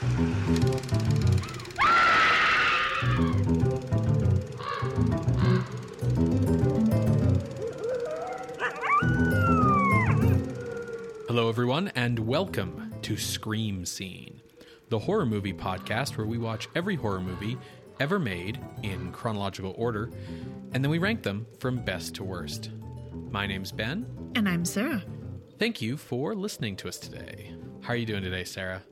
Hello, everyone, and welcome to Scream Scene, the horror movie podcast where we watch every horror movie ever made in chronological order, and then we rank them from best to worst. My name's Ben. And I'm Sarah. Thank you for listening to us today. How are you doing today, Sarah?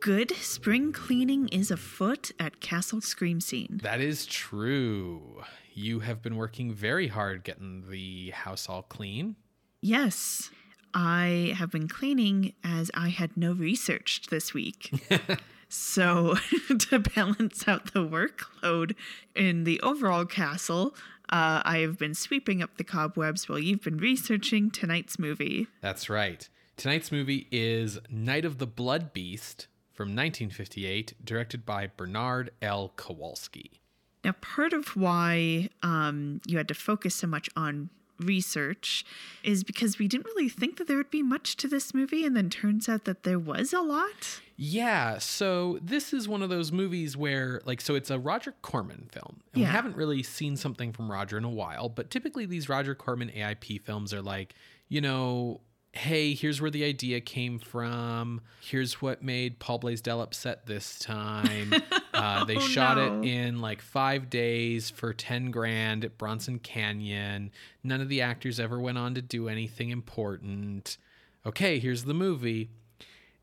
Good spring cleaning is afoot at Castle Scream Scene. That is true. You have been working very hard getting the house all clean. Yes, I have been cleaning as I had no research this week. so, to balance out the workload in the overall castle, uh, I have been sweeping up the cobwebs while you've been researching tonight's movie. That's right. Tonight's movie is Night of the Blood Beast from 1958, directed by Bernard L. Kowalski. Now, part of why um, you had to focus so much on research is because we didn't really think that there would be much to this movie, and then turns out that there was a lot. Yeah, so this is one of those movies where, like, so it's a Roger Corman film. And Yeah. we haven't really seen something from Roger in a while, but typically these Roger Corman AIP films are like, you know, hey, here's where the idea came from. Here's what made Paul Blaisdell upset this time. uh, they Oh, shot no. it in like five days for 10 grand at Bronson Canyon. None of the actors ever went on to do anything important. Okay, here's the movie.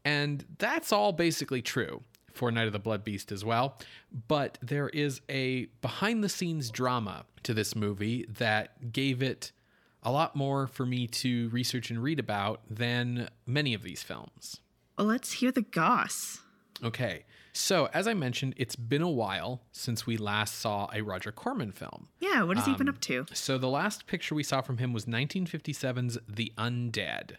And that's all basically true for Night of the Blood Beast as well. But there is a behind the scenes drama to this movie that gave it a lot more for me to research and read about than many of these films. Well, let's hear the goss. Okay, so as I mentioned, it's been a while since we last saw a Roger Corman film. Yeah, what has he Um, been up to? So the last picture we saw from him was 1957's The Undead,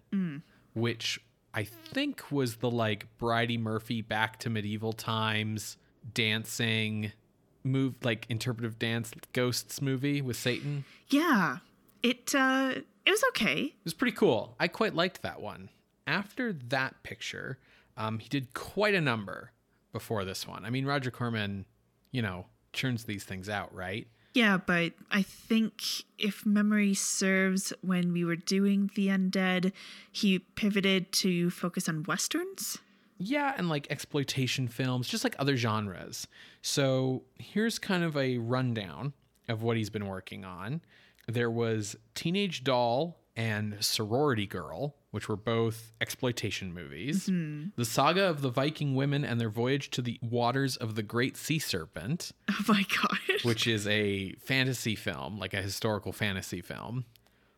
which I think was the like Bridey Murphy back to medieval times dancing move like interpretive dance ghosts movie with Satan. Yeah, it uh, it was okay. It was pretty cool. I quite liked that one. After that picture, um, he did quite a number before this one. I mean, Roger Corman, you know, churns these things out, right? Yeah, but I think if memory serves, when we were doing the undead, he pivoted to focus on westerns. Yeah, and like exploitation films, just like other genres. So here's kind of a rundown of what he's been working on. There was Teenage Doll and Sorority Girl, which were both exploitation movies. Mm-hmm. The Saga of the Viking Women and Their Voyage to the Waters of the Great Sea Serpent, Oh my god! which is a fantasy film, like a historical fantasy film.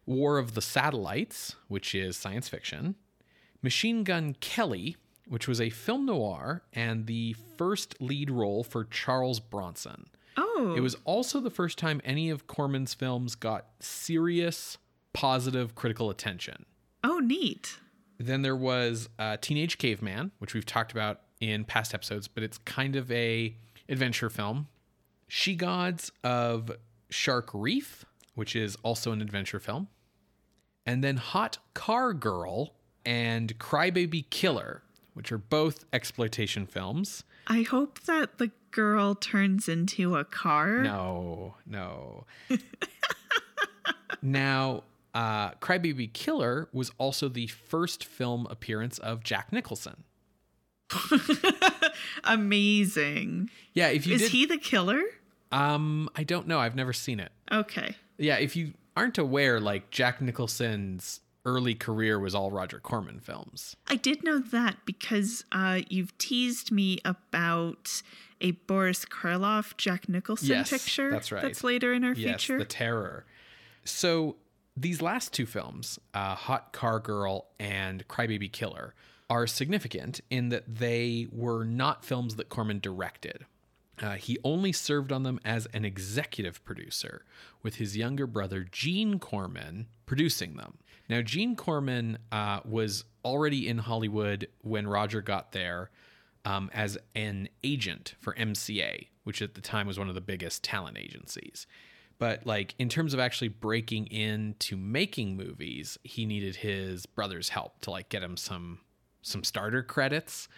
War of the Satellites, which is science fiction. Machine Gun Kelly, which was a film noir and the first lead role for Charles Bronson. Oh, It was also the first time any of Corman's films got serious, positive critical attention. oh neat. Then there was uh, Teenage Caveman, which we've talked about in past episodes, but it's kind of a adventure film. She Gods of Shark Reef, which is also an adventure film. And then Hot Car Girl and Crybaby Killer, which are both exploitation films. I hope that the girl turns into a car. No, no. now, uh, Crybaby Killer was also the first film appearance of Jack Nicholson. Amazing. Yeah, if you Is did, he the killer? um, I don't know. I've never seen it. Okay. Yeah, if you aren't aware, like Jack Nicholson's early career was all Roger Corman films. I did know that because uh, you've teased me about a Boris Karloff Jack Nicholson Yes, picture. that's right. That's later in our Yes, feature. the terror. So these last two films, uh, Hot Car Girl and Crybaby Killer, are significant in that they were not films that Corman directed. Uh, he only served on them as an executive producer, with his younger brother Gene Corman producing them. Now, Gene Corman uh, was already in Hollywood when Roger got there um, as an agent for MCA, which at the time was one of the biggest talent agencies. But like in terms of actually breaking into making movies, he needed his brother's help to like get him some some starter credits.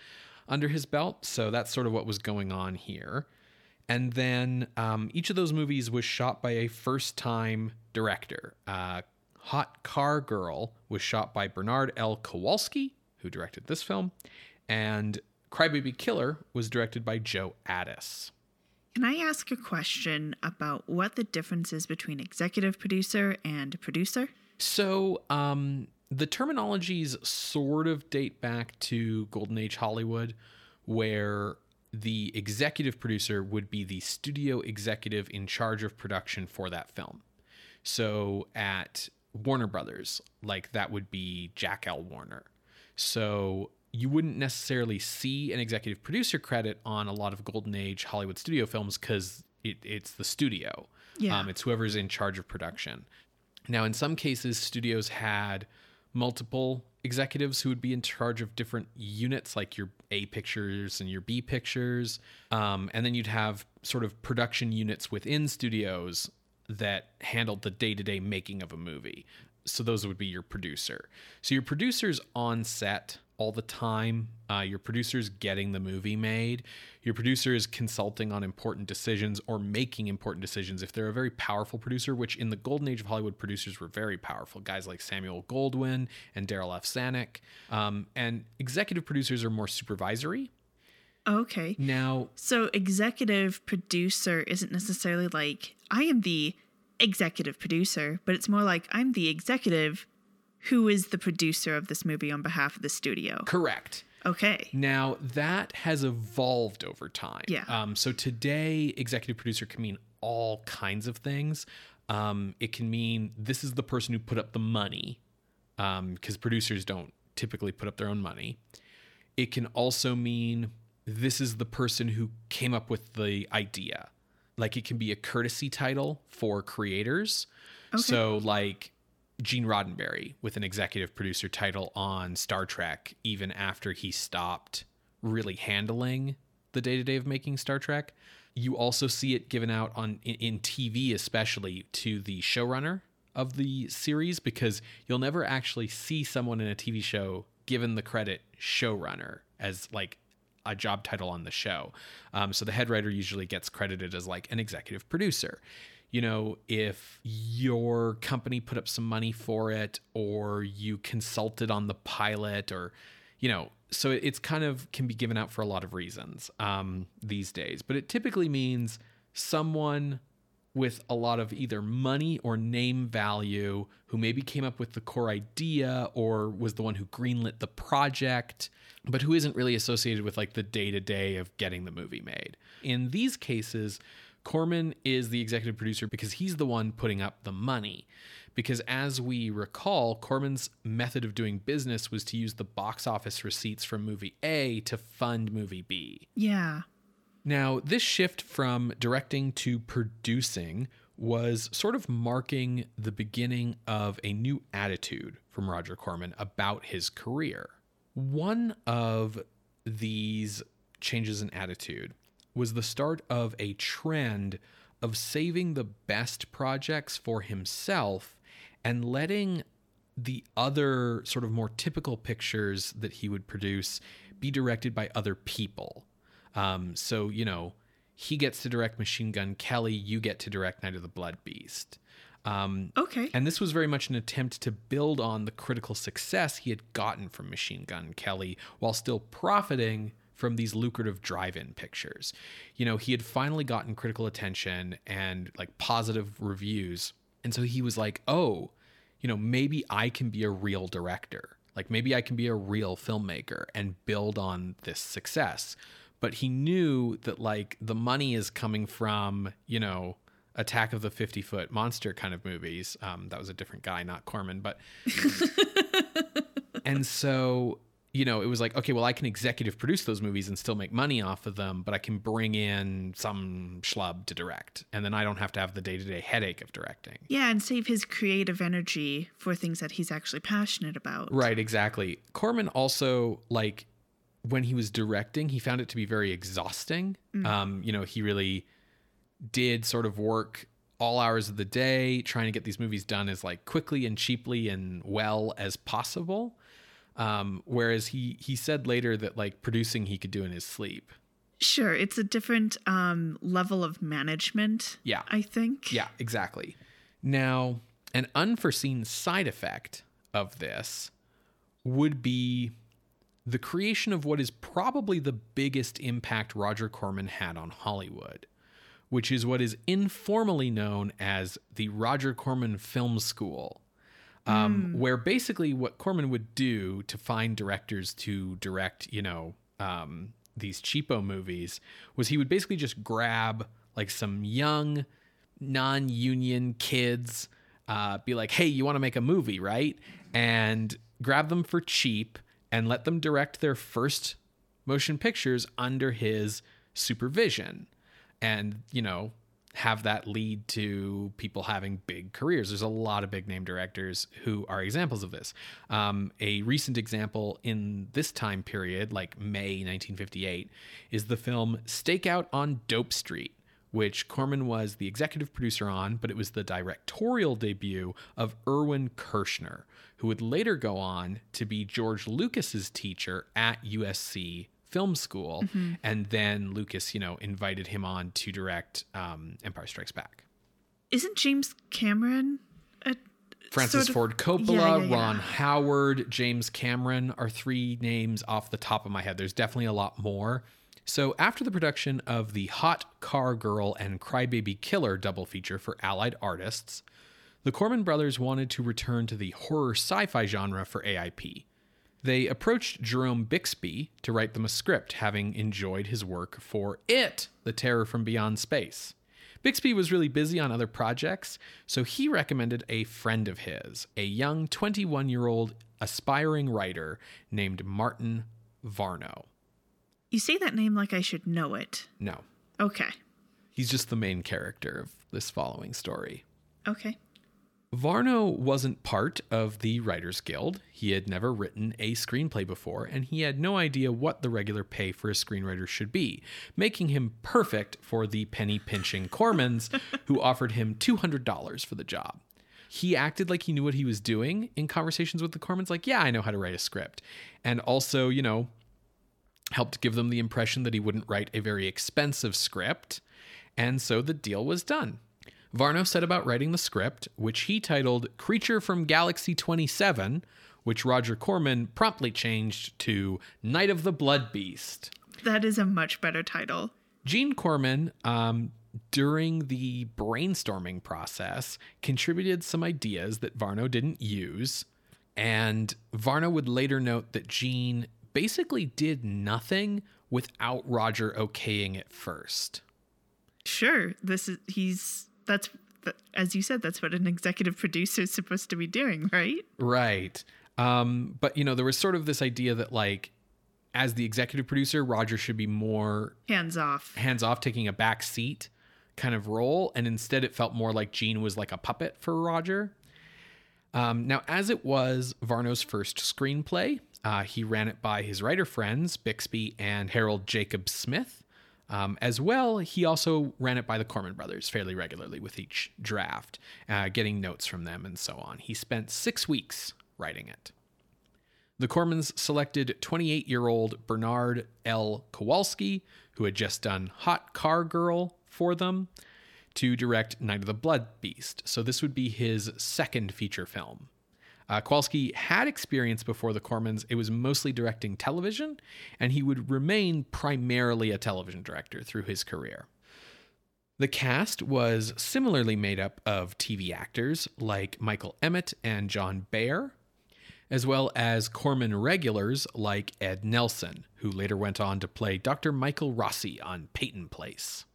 under his belt. So that's sort of what was going on here. And then um, each of those movies was shot by a first time director. Uh, Hot Car Girl was shot by Bernard L. Kowalski, who directed this film. And Crybaby Killer was directed by Joe Addis. Can I ask a question about what the difference is between executive producer and producer? So, um, the terminologies sort of date back to Golden Age Hollywood, where the executive producer would be the studio executive in charge of production for that film. So at Warner Brothers, like that would be Jack L. Warner. So you wouldn't necessarily see an executive producer credit on a lot of Golden Age Hollywood studio films because it, it's the studio. Yeah. Um, it's whoever's in charge of production. Now, in some cases, studios had multiple executives who would be in charge of different units, like your A pictures and your B pictures. Um, and then you'd have sort of production units within studios that handled the day to day making of a movie. So those would be your producer. So your producer's on set all the time. Uh, your producer's getting the movie made. Your producer is consulting on important decisions or making important decisions. If they're a very powerful producer, which in the golden age of Hollywood, producers were very powerful, guys like Samuel Goldwyn and Darryl F. Zanuck. Um, and executive producers are more supervisory. Okay. Now, So executive producer isn't necessarily like I am the executive producer, but it's more like I'm the executive who is the producer of this movie on behalf of the studio. correct. Okay. Now that has evolved over time. Yeah. Um, so today, executive producer can mean all kinds of things. Um, it can mean this is the person who put up the money, because producers don't typically put up their own money. It can also mean this is the person who came up with the idea. Like it can be a courtesy title for creators. So like Gene Roddenberry with an executive producer title on Star Trek, even after he stopped really handling the day to day of making Star Trek. You also see it given out on in, in TV, especially to the showrunner of the series, because you'll never actually see someone in a TV show given the credit showrunner as like a job title on the show. Um, so the head writer usually gets credited as like an executive producer. You know, if your company put up some money for it, or you consulted on the pilot, or you know, so it's kind of can be given out for a lot of reasons um, these days. But it typically means someone with a lot of either money or name value who maybe came up with the core idea or was the one who greenlit the project but who isn't really associated with like the day-to-day of getting the movie made in these cases corman is the executive producer because he's the one putting up the money because as we recall corman's method of doing business was to use the box office receipts from movie a to fund movie b Yeah. now, this shift from directing to producing was sort of marking the beginning of a new attitude from Roger Corman about his career. One of these changes in attitude was the start of a trend of saving the best projects for himself and letting the other sort of more typical pictures that he would produce be directed by other people. Um, so, you know, he gets to direct Machine Gun Kelly, you get to direct Night of the Blood Beast. Um, Okay. and this was very much an attempt to build on the critical success he had gotten from Machine Gun Kelly while still profiting from these lucrative drive in pictures. You know, he had finally gotten critical attention and like positive reviews. And so he was like, oh, you know, maybe I can be a real director. Like maybe I can be a real filmmaker and build on this success. But he knew that like the money is coming from, you know, Attack of the 50 Foot Monster kind of movies. Um, that was a different guy, not Corman. But, and so, you know, it was like, okay, well, I can executive produce those movies and still make money off of them, but I can bring in some schlub to direct. And then I don't have to have the day to day headache of directing. Yeah, and save his creative energy for things that he's actually passionate about. Right, exactly. Corman also like when he was directing, he found it to be very exhausting. Um, you know, he really did sort of work all hours of the day trying to get these movies done as like quickly and cheaply and well as possible. Um, whereas he he said later that like producing he could do in his sleep. Sure, it's a different um, level of management. Yeah. I think. Yeah, exactly. Now, an unforeseen side effect of this would be the creation of what is probably the biggest impact Roger Corman had on Hollywood, which is what is informally known as the Roger Corman Film School. Um, Where basically what Corman would do to find directors to direct, you know, um, these cheapo movies was he would basically just grab like some young non-union kids uh, be like hey you want to make a movie right and grab them for cheap and let them direct their first motion pictures under his supervision and you know have that lead to people having big careers. There's a lot of big name directors who are examples of this. Um, a recent example in this time period like may 1958 is the film stakeout on dope street which Corman was the executive producer on, but it was the directorial debut of Irvin Kershner, who would later go on to be George Lucas's teacher at USC Film School, and then Lucas, you know, invited him on to direct um, Empire Strikes Back. Isn't James Cameron a Francis sort of- Ford Coppola, Yeah, yeah, yeah. Ron Howard, James Cameron are three names off the top of my head. There's definitely a lot more. So, after the production of the Hot Car Girl and Crybaby Killer double feature for Allied Artists, the Corman brothers wanted to return to the horror sci fi genre for AIP. They approached Jerome Bixby to write them a script, having enjoyed his work for It, The Terror from Beyond Space. Bixby was really busy on other projects, so he recommended a friend of his, a young 21 year old aspiring writer named Martin Varno. You say that name like I should know it. No, Okay. he's just the main character of this following story. Okay. Varno wasn't part of the Writers Guild. He had never written a screenplay before, and he had no idea what the regular pay for a screenwriter should be, making him perfect for the penny pinching Cormans, who offered him $200 for the job. He acted like he knew what he was doing in conversations with the Cormans, like, yeah, I know how to write a script. And also, you know, helped give them the impression that he wouldn't write a very expensive script, and so the deal was done. Varno set about writing the script, which he titled Creature from Galaxy 27, which Roger Corman promptly changed to Night of the Blood Beast. That is a much better title. Gene Corman, um, during the brainstorming process, contributed some ideas that Varno didn't use. And Varno would later note that Gene basically did nothing without Roger okaying it first. Sure. This is he's that's as you said that's what an executive producer is supposed to be doing, right? Right. Um, but you know, there was sort of this idea that like as the executive producer, Roger should be more Hands off. hands off, taking a back seat kind of role, and instead it felt more like Gene was like a puppet for Roger. Um, now, as it was Varno's first screenplay, uh, he ran it by his writer friends Bixby and Harold Jacob Smith. Um, as well, he also ran it by the Corman brothers fairly regularly with each draft, uh, getting notes from them and so on. He spent six weeks writing it. The Cormans selected 28 year old Bernard L. Kowalski, who had just done Hot Car Girl for them, to direct Night of the Blood Beast. So this would be his second feature film. Uh, Kowalski had experience before the Cormans. It was mostly directing television, and he would remain primarily a television director through his career. The cast was similarly made up of TV actors like Michael Emmett and John Baer, as well as Corman regulars like Ed Nelson, who later went on to play Dr. Michael Rossi on Peyton Place.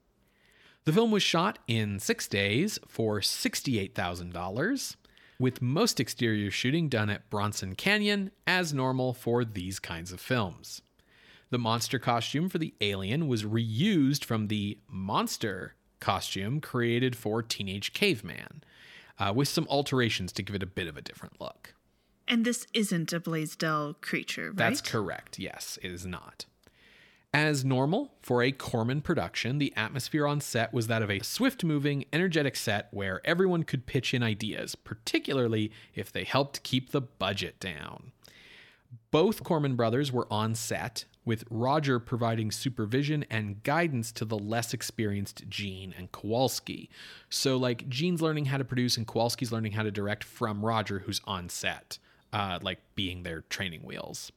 The film was shot in six days for $68,000, with most exterior shooting done at Bronson Canyon, as normal for these kinds of films. The monster costume for the alien was reused from the monster costume created for Teenage Caveman, uh, with some alterations to give it a bit of a different look. And this isn't a Blaisdell creature, right? That's correct. Yes, it is not. As normal for a Corman production, the atmosphere on set was that of a swift moving, energetic set where everyone could pitch in ideas, particularly if they helped keep the budget down. Both Corman brothers were on set, with Roger providing supervision and guidance to the less experienced Gene and Kowalski. So, like, Gene's learning how to produce and Kowalski's learning how to direct from Roger, who's on set, uh, like being their training wheels.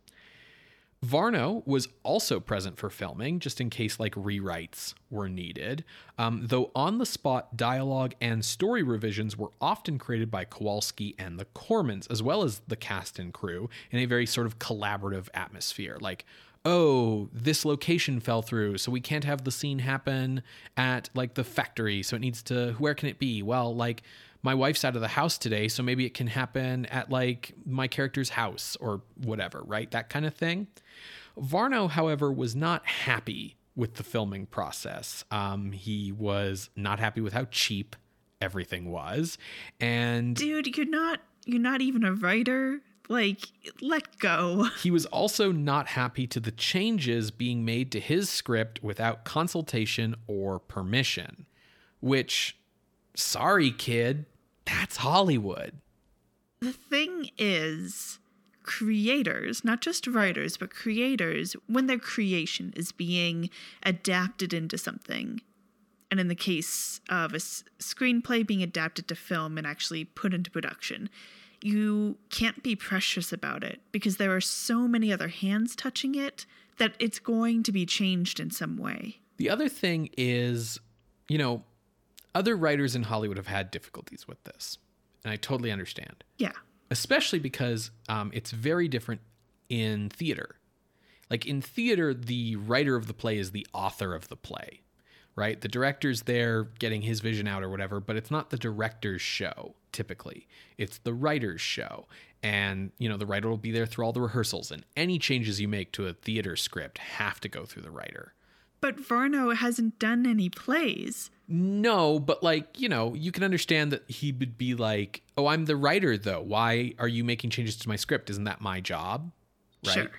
Varno was also present for filming, just in case like rewrites were needed. Um, though on the spot dialogue and story revisions were often created by Kowalski and the Cormans, as well as the cast and crew, in a very sort of collaborative atmosphere. Like, oh, this location fell through, so we can't have the scene happen at like the factory, so it needs to, where can it be? Well, like, my wife's out of the house today, so maybe it can happen at like my character's house or whatever, right? That kind of thing. Varno, however, was not happy with the filming process. Um, he was not happy with how cheap everything was, and Dude, you're not you're not even a writer. Like, let go. he was also not happy to the changes being made to his script without consultation or permission. Which, sorry, kid, that's Hollywood. The thing is, creators, not just writers, but creators, when their creation is being adapted into something, and in the case of a s- screenplay being adapted to film and actually put into production, you can't be precious about it because there are so many other hands touching it that it's going to be changed in some way. The other thing is, you know, other writers in Hollywood have had difficulties with this, and I totally understand. Yeah. especially because um, it's very different in theater. Like in theater, the writer of the play is the author of the play, right? The director's there getting his vision out or whatever, but it's not the director's show typically. It's the writer's show. And, you know, the writer will be there through all the rehearsals, and any changes you make to a theater script have to go through the writer. But Varno hasn't done any plays. No, but like, you know, you can understand that he would be like, "Oh, I'm the writer though. Why are you making changes to my script? Isn't that my job?" Right? Sure.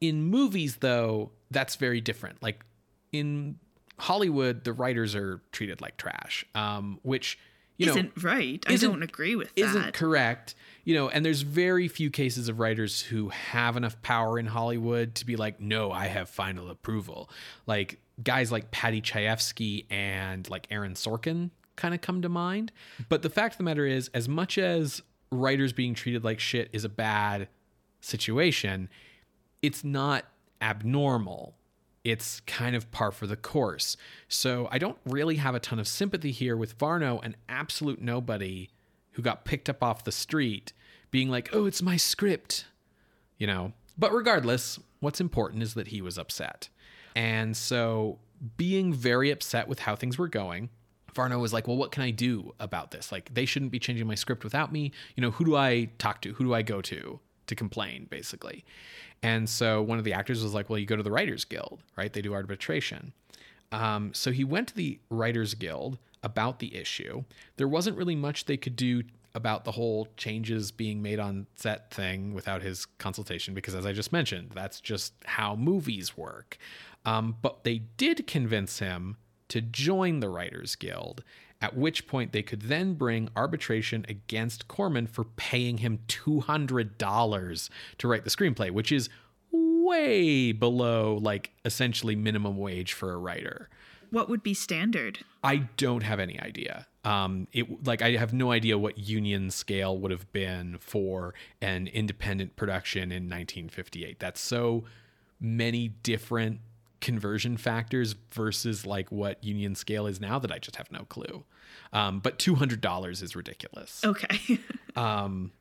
In movies though, that's very different. Like in Hollywood, the writers are treated like trash. Um, which, you know, isn't right. isn't- I don't agree with isn't that. correct. You know, and there's very few cases of writers who have enough power in Hollywood to be like, no, I have final approval. Like guys like Paddy Chayefsky and like Aaron Sorkin kind of come to mind. But the fact of the matter is, as much as writers being treated like shit is a bad situation, it's not abnormal. It's kind of par for the course. So I don't really have a ton of sympathy here with Varno, an absolute nobody who got picked up off the street, being like, oh, it's my script, you know. But regardless, what's important is that he was upset. And so, being very upset with how things were going, Varno was like, well, what can I do about this? Like, they shouldn't be changing my script without me. You know, who do I talk to? Who do I go to to complain, basically? And so, one of the actors was like, well, you go to the Writers Guild, right? They do arbitration. Um, so he went to the Writers Guild about the issue. There wasn't really much they could do about the whole changes being made on set thing without his consultation, because as I just mentioned, that's just how movies work. Um, but they did convince him to join the Writers Guild, at which point they could then bring arbitration against Corman for paying him $200 to write the screenplay, which is way below like essentially minimum wage for a writer. what would be standard? I don't have any idea. Um, it like I have no idea what union scale would have been for an independent production in 1958. That's so many different conversion factors versus like what union scale is now that I just have no clue. Um, but two hundred dollars is ridiculous. Okay. Um,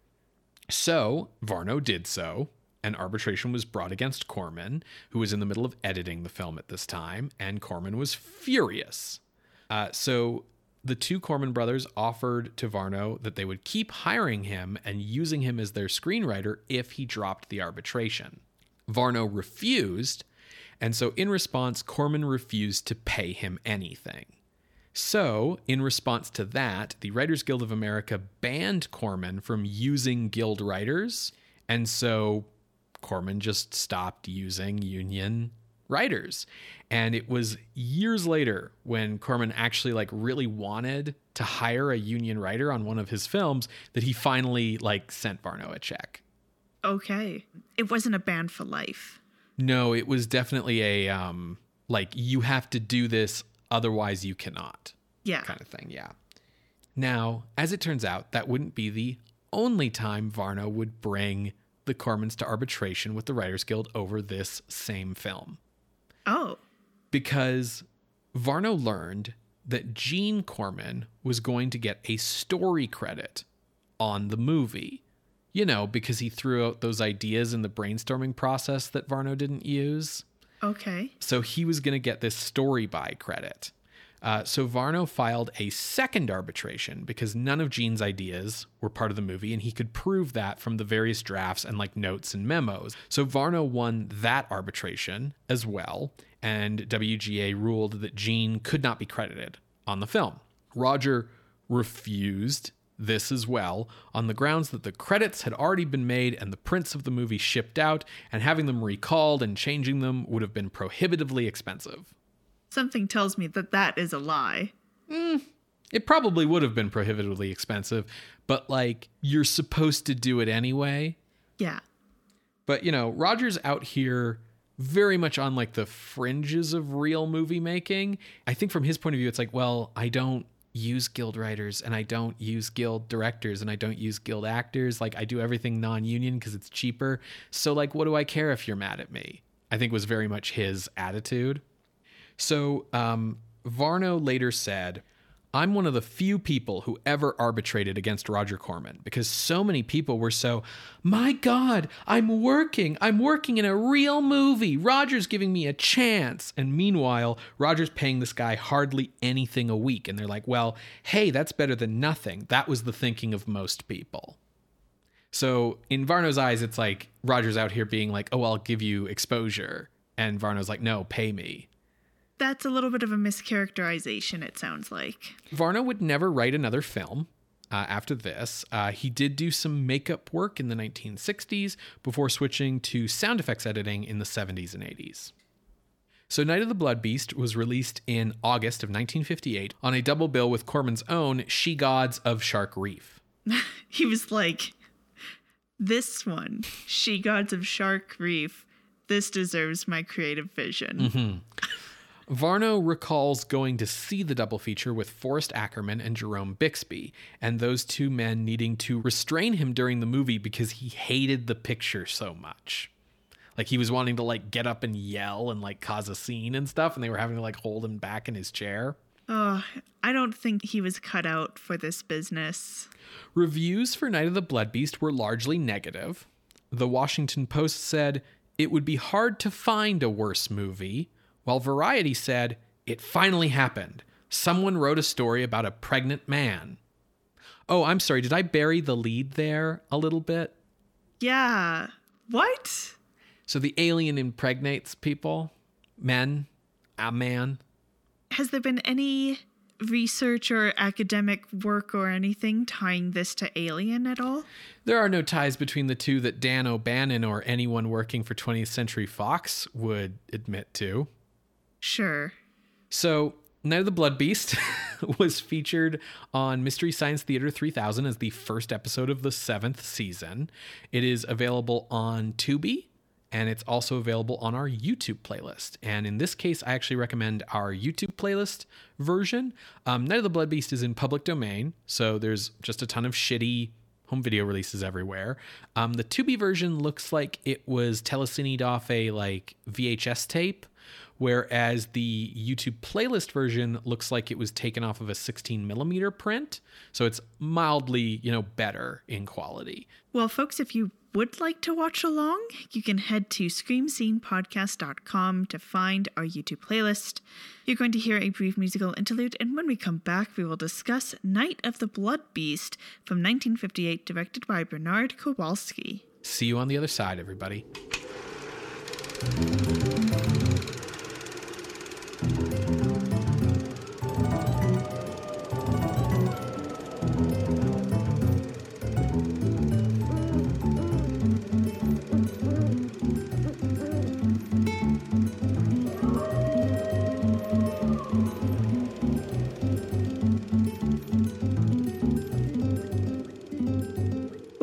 so Varno did so, and arbitration was brought against Corman, who was in the middle of editing the film at this time, and Corman was furious. Uh, so the two Corman brothers offered to Varno that they would keep hiring him and using him as their screenwriter if he dropped the arbitration. Varno refused, and so in response, Corman refused to pay him anything. So, in response to that, the Writers Guild of America banned Corman from using guild writers, and so Corman just stopped using union writers. And it was years later when Corman actually like really wanted to hire a union writer on one of his films that he finally like sent Varno a check. Okay. It wasn't a ban for life. No, it was definitely a um like you have to do this otherwise you cannot Yeah. kind of thing, yeah. Now, as it turns out, that wouldn't be the only time Varno would bring the Cormans to arbitration with the Writers Guild over this same film. Oh. because Varno learned that Gene Corman was going to get a story credit on the movie. You know, because he threw out those ideas in the brainstorming process that Varno didn't use. Okay. So he was going to get this story by credit. Uh, so Varno filed a second arbitration because none of Gene's ideas were part of the movie, and he could prove that from the various drafts and like notes and memos. So Varno won that arbitration as well, and WGA ruled that Gene could not be credited on the film. Roger refused this as well on the grounds that the credits had already been made and the prints of the movie shipped out, and having them recalled and changing them would have been prohibitively expensive. Something tells me that that is a lie. Mm, it probably would have been prohibitively expensive, but like you're supposed to do it anyway. Yeah. But you know, Roger's out here very much on like the fringes of real movie making. I think from his point of view, it's like, well, I don't use guild writers and I don't use guild directors and I don't use guild actors. Like I do everything non-union because it's cheaper. So like, what do I care if you're mad at me? I think was very much his attitude. So um, Varno later said, I'm one of the few people who ever arbitrated against Roger Corman because so many people were so, my God, I'm working. I'm working in a real movie. Roger's giving me a chance. And meanwhile, Roger's paying this guy hardly anything a week. And they're like, well, hey, that's better than nothing. That was the thinking of most people. So in Varno's eyes, it's like Roger's out here being like, oh, I'll give you exposure. And Varno's like, no, pay me. That's a little bit of a mischaracterization, it sounds like. Varno would never write another film uh, after this. Uh, he did do some makeup work in the 1960s before switching to sound effects editing in the 70s and 80s. So, Night of the Blood Beast was released in August of 1958 on a double bill with Corman's own She Gods of Shark Reef. He was like, this one, She Gods of Shark Reef, this deserves my creative vision. Varno recalls going to see the double feature with Forrest Ackerman and Jerome Bixby, and those two men needing to restrain him during the movie because he hated the picture so much. Like he was wanting to like get up and yell and like cause a scene and stuff, and they were having to like hold him back in his chair. Oh, I don't think he was cut out for this business. Reviews for Night of the Blood Beast were largely negative. The Washington Post said it would be hard to find a worse movie, while Variety said it finally happened. Someone wrote a story about a pregnant man. Oh, I'm sorry, did I bury the lead there a little bit? Yeah. What? So the alien impregnates people, men, a man. Has there been any research or academic work or anything tying this to Alien at all? There are no ties between the two that Dan O'Bannon or anyone working for 20th Century Fox would admit to. Sure. So, Night of the Blood Beast was featured on Mystery Science Theater 3000 as the first episode of the seventh season. It is available on Tubi and it's also available on our YouTube playlist. And in this case, I actually recommend our YouTube playlist version. Um, Night of the Blood Beast is in public domain, so there's just a ton of shitty home video releases everywhere. Um, the Tubi version looks like it was telecined off a like VHS tape whereas the YouTube playlist version looks like it was taken off of a 16 millimeter print. So it's mildly, you know, better in quality. Well, folks, if you would like to watch along, you can head to screamscenepodcast.com to find our YouTube playlist. You're going to hear a brief musical interlude, and when we come back, we will discuss Night of the Blood Beast from 1958, directed by Bernard Kowalski. See you on the other side, everybody.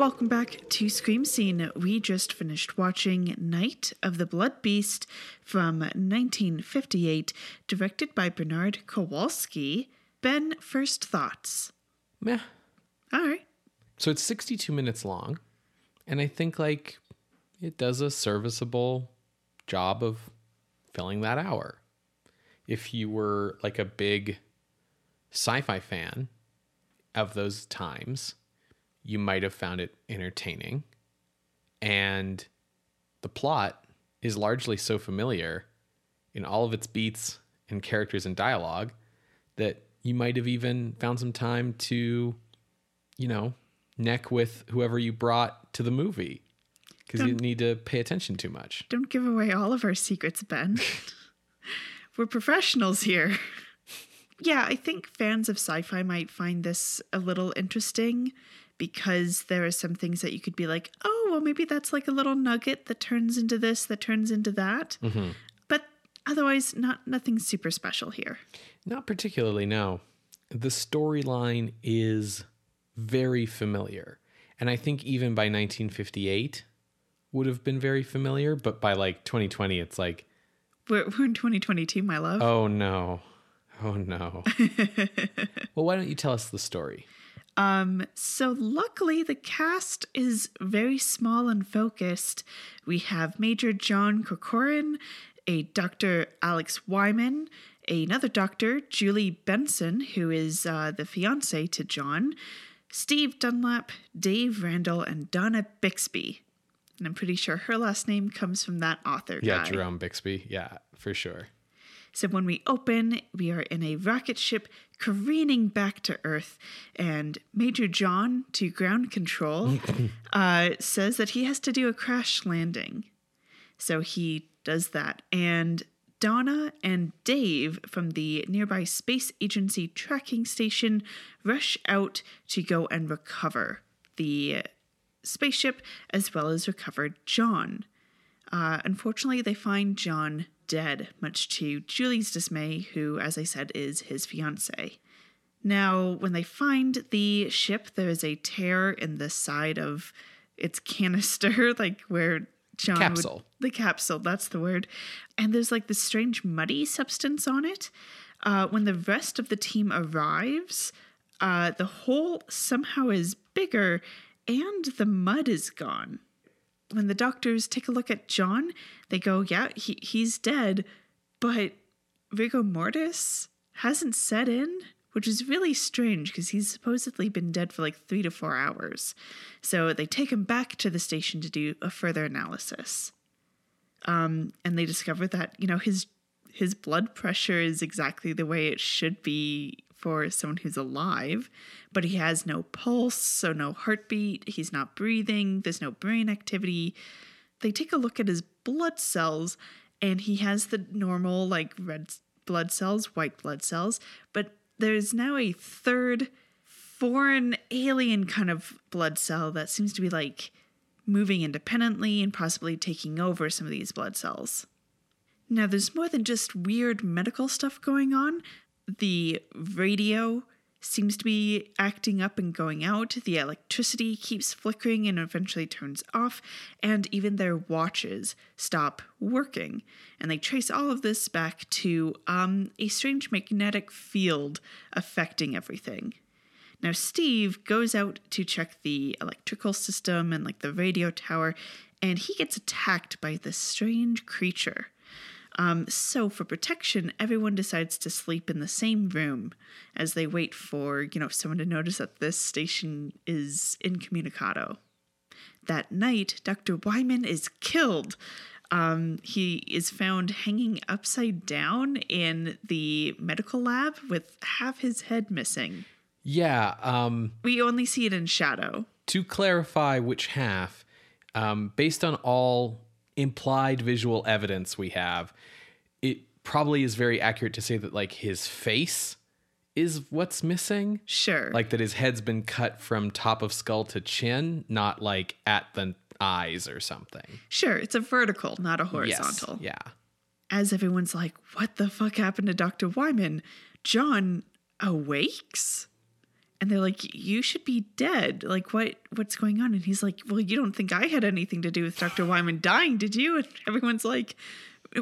Welcome back to Scream Scene. We just finished watching Night of the Blood Beast from 1958, directed by Bernard Kowalski. Ben, first thoughts. Meh. All right. So it's 62 minutes long. And I think like it does a serviceable job of filling that hour. If you were like a big sci fi fan of those times, you might have found it entertaining. And the plot is largely so familiar in all of its beats and characters and dialogue that you might have even found some time to, you know, neck with whoever you brought to the movie because you didn't need to pay attention too much. Don't give away all of our secrets, Ben. We're professionals here. Yeah, I think fans of sci fi might find this a little interesting because there are some things that you could be like, oh, well, maybe that's like a little nugget that turns into this, that turns into that. Mm-hmm. But otherwise, not nothing super special here. Not particularly, no. The storyline is very familiar. And I think even by 1958 would have been very familiar, but by like 2020, it's like, We're, we're in 2022, my love. oh no. Oh no. well, why don't you tell us the story? Um, so luckily the cast is very small and focused. We have Major John Corcoran, a Dr. Alex Wyman, another doctor, Julie Benson, who is uh, the fiance to John, Steve Dunlap, Dave Randall, and Donna Bixby. And I'm pretty sure her last name comes from that author Yeah, guy. Jerome Bixby. Yeah, for sure. So when we open, we are in a rocket ship careening back to Earth, and Major John, to ground control, uh, says that he has to do a crash landing. So he does that, and Donna and Dave from the nearby Space Agency tracking station rush out to go and recover the spaceship as well as recover John. Uh, unfortunately, they find John dead, much to Julie's dismay, who, as I said, is his fiance. Now, when they find the ship, there is a tear in the side of its canister, like where John Capsule. would the capsule, that's the word. And there's like this strange muddy substance on it. Uh, when the rest of the team arrives, uh, the hole somehow is bigger and the mud is gone when the doctors take a look at John, they go, yeah, he, he's dead, but rigor mortis hasn't set in, which is really strange because he's supposedly been dead for like three to four hours. So they take him back to the station to do a further analysis. Um, and they discover that, you know, his his blood pressure is exactly the way it should be for someone who's alive, but he has no pulse, so no heartbeat, he's not breathing, there's no brain activity. They take a look at his blood cells, and he has the normal, like, red blood cells, white blood cells, but there's now a third foreign alien kind of blood cell that seems to be like moving independently and possibly taking over some of these blood cells. Now, there's more than just weird medical stuff going on. The radio seems to be acting up and going out. The electricity keeps flickering and eventually turns off. And even their watches stop working. And they trace all of this back to um, a strange magnetic field affecting everything. Now, Steve goes out to check the electrical system and like the radio tower, and he gets attacked by this strange creature. Um, so, for protection, everyone decides to sleep in the same room as they wait for, you know, someone to notice that this station is incommunicado. That night, Dr. Wyman is killed. Um, he is found hanging upside down in the medical lab with half his head missing. Yeah. Um, We only see it in shadow. to clarify which half, um, based on all implied visual evidence we have, it probably is very accurate to say that like his face is what's missing. Sure. Like that his head's been cut from top of skull to chin, not like at the eyes or something. sure, it's a vertical, not a horizontal. Yes. Yeah. as everyone's like, what the fuck happened to Dr. Wyman? John awakes? And they're like, "You should be dead. Like, what? What's going on?" And he's like, "Well, you don't think I had anything to do with Doctor Wyman dying, did you?" And everyone's like,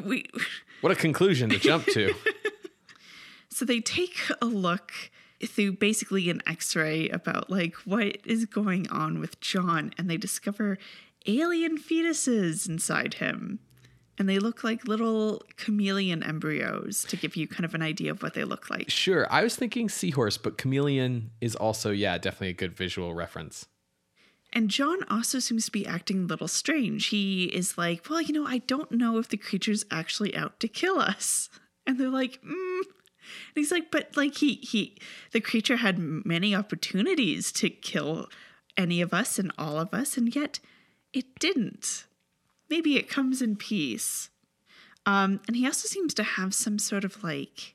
"We." What a conclusion to jump to. So they take a look through basically an x-ray about like what is going on with John and they discover alien fetuses inside him. And they look like little chameleon embryos to give you kind of an idea of what they look like. Sure, I was thinking seahorse, but chameleon is also, yeah, definitely a good visual reference. And John also seems to be acting a little strange. He is like, Well, you know, I don't know if the creature's actually out to kill us. And they're like, mm. And he's like, but like he he the creature had many opportunities to kill any of us and all of us, and yet it didn't. Maybe it comes in peace. Um, and he also seems to have some sort of like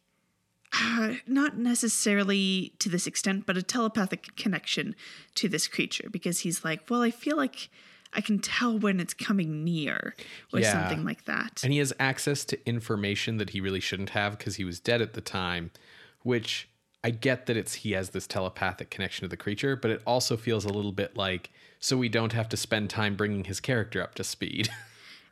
uh, not necessarily to this extent, but a telepathic connection to this creature because he's like, well, I feel like I can tell when it's coming near or Yeah. something like that. And he has access to information that he really shouldn't have because he was dead at the time, which I get that it's he has this telepathic connection to the creature, but it also feels a little bit like so we don't have to spend time bringing his character up to speed.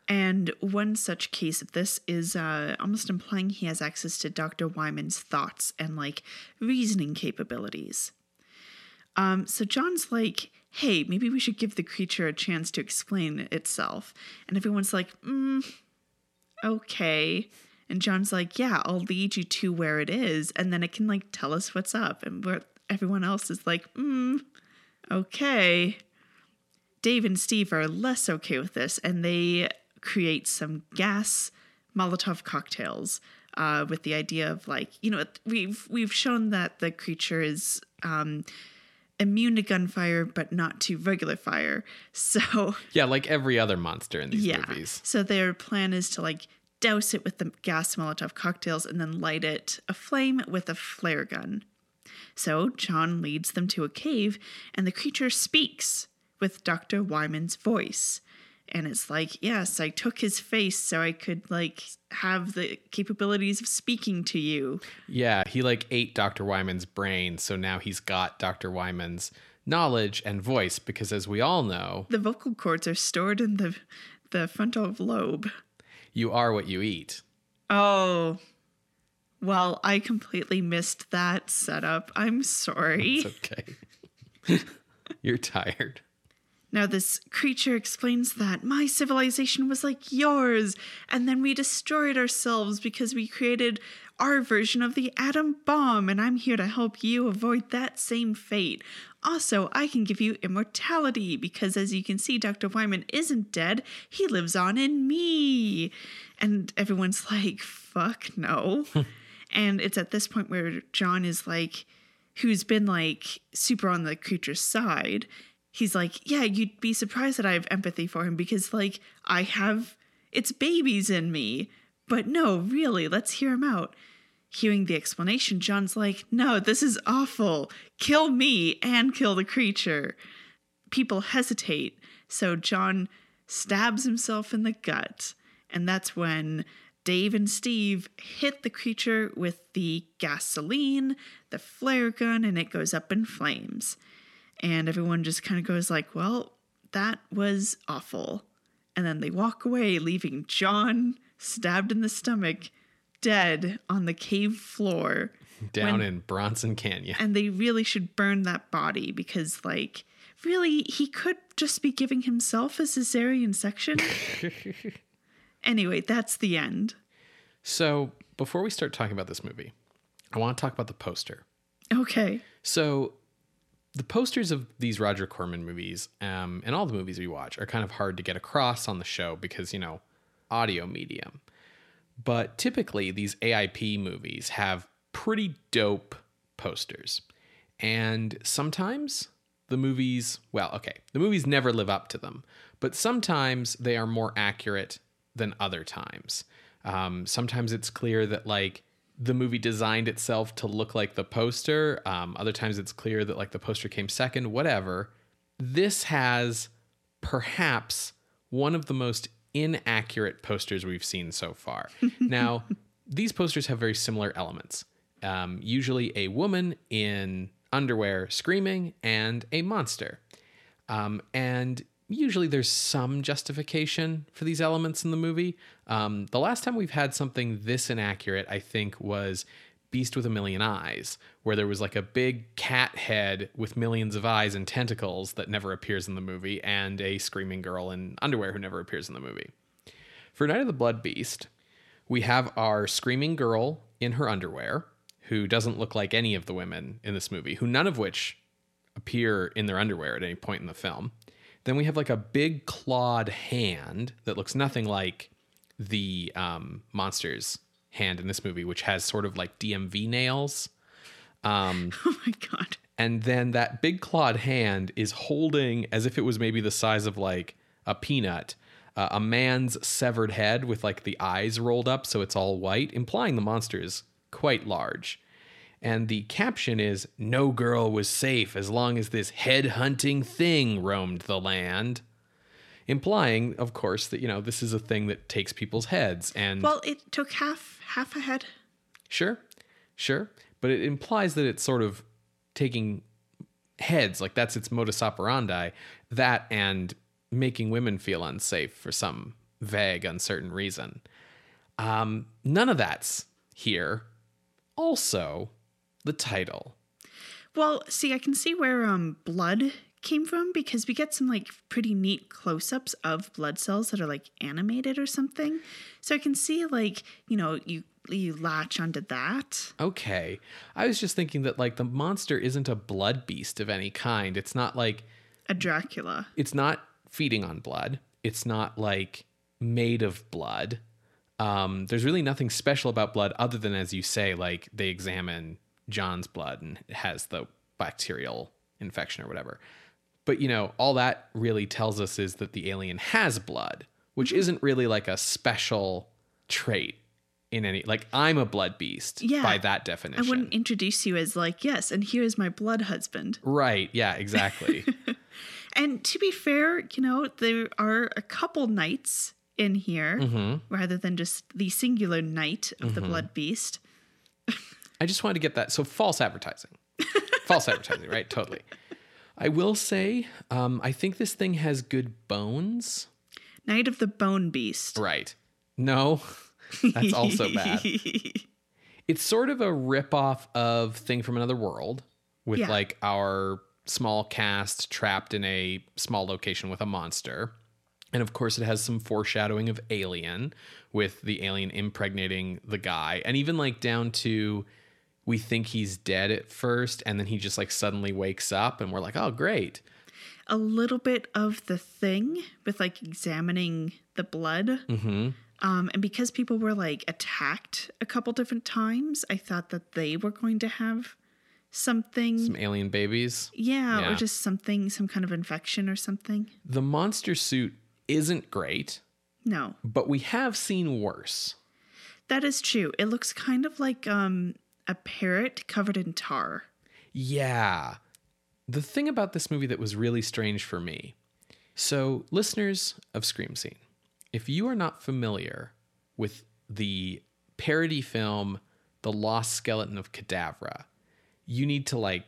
And one such case of this is uh, almost implying he has access to Dr. Wyman's thoughts and like reasoning capabilities. Um, so John's like, hey, maybe we should give the creature a chance to explain itself. And everyone's like, mm, okay. And John's like, yeah, I'll lead you to where it is, and then it can like tell us what's up. And where everyone else is like, mm, okay. Dave and Steve are less okay with this, and they create some gas Molotov cocktails uh, with the idea of like, you know, we've we've shown that the creature is um, immune to gunfire, but not to regular fire. So yeah, like every other monster in these yeah, movies. so their plan is to like douse it with the gas Molotov cocktails and then light it aflame with a flare gun. So John leads them to a cave, and the creature speaks with Dr. Wyman's voice. And it's like, yes, I took his face so I could like have the capabilities of speaking to you. Yeah, he like ate Dr. Wyman's brain, so now he's got Dr. Wyman's knowledge and voice because as we all know, The vocal cords are stored in the the frontal lobe. you are what you eat. Oh. Well, I completely missed that setup. I'm sorry. It's okay. You're tired. Now, this creature explains that my civilization was like yours, and then we destroyed ourselves because we created our version of the atom bomb, and I'm here to help you avoid that same fate. Also, I can give you immortality because, as you can see, Dr. Wyman isn't dead, he lives on in me. And everyone's like, fuck no. and it's at this point where John is like, who's been like super on the creature's side, he's like, Yeah, you'd be surprised that I have empathy for him because, like, I have it's babies in me. But no, really, let's hear him out. Hearing the explanation, John's like, No, this is awful. Kill me and kill the creature. People hesitate, so John stabs himself in the gut. And that's when Dave and Steve hit the creature with the gasoline, the flare gun, and it goes up in flames. And everyone just kind of goes like, "Well, that was awful." And then they walk away, leaving John stabbed in the stomach, dead on the cave floor. Down When- in Bronson Canyon. And they really should burn that body because, like, really, he could just be giving himself a cesarean section. anyway, that's the end. So, before we start talking about this movie, I want to talk about the poster. Okay. So, the posters of these Roger Corman movies um, and all the movies we watch are kind of hard to get across on the show because, you know, audio medium. But typically, these AIP movies have pretty dope posters. And sometimes the movies, well, okay, the movies never live up to them, but sometimes they are more accurate than other times. Um, sometimes it's clear that, like, the movie designed itself to look like the poster. Um, other times it's clear that, like, the poster came second, whatever. This has perhaps one of the most inaccurate posters we've seen so far. now, these posters have very similar elements. Um, usually, a woman in underwear, screaming, and a monster. Um, and usually there's some justification for these elements in the movie. Um, the last time we've had something this inaccurate, I think, was Beast with a Million Eyes, where there was like a big cat head with millions of eyes and tentacles that never appears in the movie, and a screaming girl in underwear who never appears in the movie. For Night of the Blood Beast, we have our screaming girl in her underwear, who doesn't look like any of the women in this movie, who none of which appear in their underwear at any point in the film. Then we have like a big clawed hand that looks nothing like the um, monster's hand in this movie, which has sort of like DMV nails. Um, Oh my god. and then that big clawed hand is holding, as if it was maybe the size of like a peanut, uh, a man's severed head with like the eyes rolled up so it's all white, implying the monster is quite large. And the caption is No girl was safe as long as this head hunting thing roamed the land. Implying, of course, that, you know, this is a thing that takes people's heads. And Well, it took half half a head. Sure, sure. But it implies that it's sort of taking heads, like that's its modus operandi. That and making women feel unsafe for some vague, uncertain reason. Um, none of that's here. Also, the title. Well, see, I can see where um blood came from because we get some like pretty neat close-ups of blood cells that are like animated or something. So I can see like, you know, you you latch onto that. Okay. I was just thinking that, like, the monster isn't a blood beast of any kind. It's not like A Dracula. it's not feeding on blood. It's not like made of blood. Um, there's really nothing special about blood other than, as you say, like they examine John's blood and has the bacterial infection or whatever. But you know, all that really tells us is that the alien has blood, which mm-hmm. isn't really like a special trait in any like I'm a blood beast Yeah. by that definition. I wouldn't introduce you as like, yes, and here's my blood husband. Right. Yeah, exactly. And to be fair, you know, there are a couple nights in here mm-hmm. rather than just the singular night of the mm-hmm. blood beast. I just wanted to get that. So false advertising. false advertising, right? Totally. I will say, um, I think this thing has good bones. Night of the bone beast. Right. No, that's also bad. It's sort of a ripoff of Thing from Another World with Yeah. like our small cast trapped in a small location with a monster. And of course, it has some foreshadowing of Alien with the alien impregnating the guy. And even like down to we think he's dead at first and then he just like suddenly wakes up and we're like, oh, great. a little bit of the thing with like examining the blood. Mm-hmm. Um, and because people were like attacked a couple different times, I thought that they were going to have something. Some alien babies. yeah, Yeah. or just something, some kind of infection or something. The monster suit isn't great, No, but we have seen worse. that is true. It looks kind of like um, a parrot covered in tar. Yeah. The thing about this movie that was really strange for me. So, listeners of Scream Scene, if you are not familiar with the parody film The Lost Skeleton of Cadavra, you need to like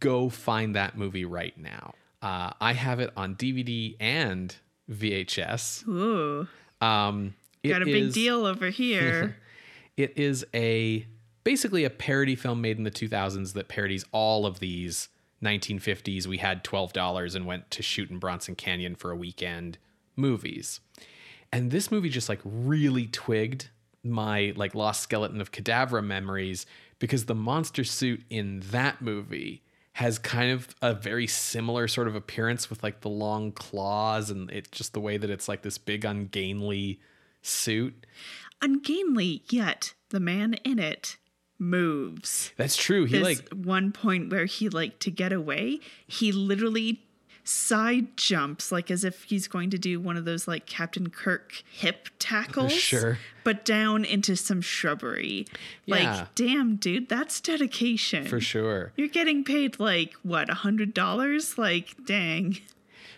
go find that movie right now. Uh, I have it on DVD and VHS. Ooh, Um, got a big is- deal over here. it is a basically a parody film made in the 2000s that parodies all of these 1950s we had $12 and went to shoot in Bronson Canyon for a weekend movies. And this movie just like really twigged my like lost skeleton of cadavra memories because the monster suit in that movie has kind of a very similar sort of appearance with like the long claws and it's just the way that it's like this big ungainly suit. Ungainly, yet the man in it moves. That's true. He There's like one point where he like to get away, he literally side jumps like as if he's going to do one of those like Captain Kirk hip tackles. Sure. But down into some shrubbery. Yeah. Like, damn, dude, that's dedication. for sure. You're getting paid like what, a hundred dollars? Like, dang.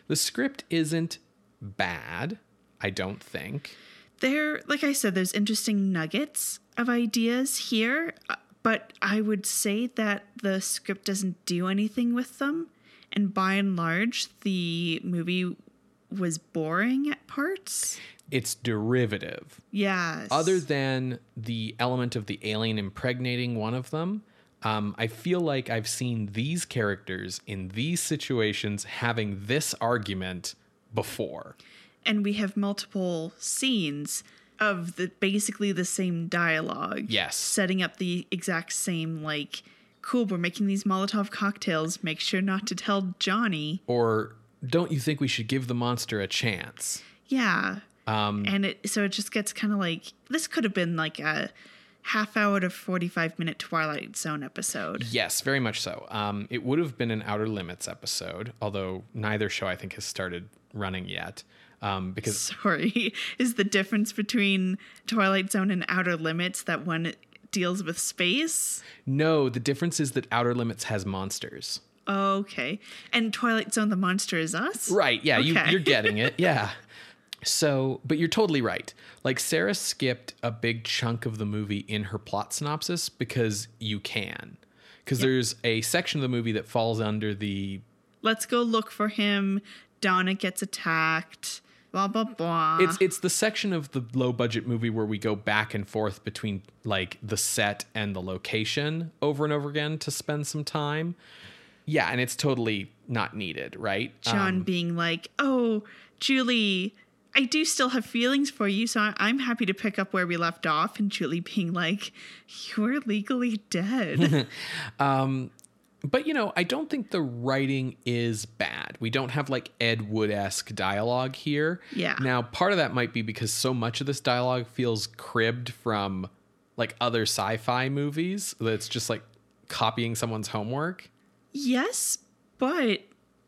The script isn't bad, I don't think. There, like I said, there's interesting nuggets of ideas here, uh, but I would say that the script doesn't do anything with them. And by and large, the movie was boring at parts. It's derivative. Yes. Other than the element of the alien impregnating one of them, um, I feel like I've seen these characters in these situations having this argument before. and we have multiple scenes of the basically the same dialogue. Yes. Setting up the exact same like cool, we're making these Molotov cocktails. Make sure not to tell Johnny. Or don't you think we should give the monster a chance? Yeah. Um, And it so it just gets kind of like this could have been like a half hour to 45 minute Twilight Zone episode. yes, very much so. Um, it would have been an Outer Limits episode, although neither show I think has started running yet. Um, because Sorry. Is the difference between Twilight Zone and Outer Limits that one deals with space? no, the difference is that Outer Limits has monsters. Okay. And Twilight Zone the monster is us? Right. Yeah, you, Okay. you're getting it. Yeah. So, but you're totally right. Like, Sarah skipped a big chunk of the movie in her plot synopsis because you can. Because there's a section of the movie that falls under the. Let's go look for him. Donna gets attacked. Blah blah blah. It's it's the section of the low budget movie where we go back and forth between like the set and the location over and over again to spend some time. Yeah, and it's totally not needed, right? John Um, being like, "Oh, Julie, I do still have feelings for you, so I'm happy to pick up where we left off." And Julie being like, "You're legally dead." But you know, I don't think the writing is bad. We don't have like Ed Wood esque dialogue here. Yeah. Now, part of that might be because so much of this dialogue feels cribbed from like other sci fi movies that's just like copying someone's homework. yes, but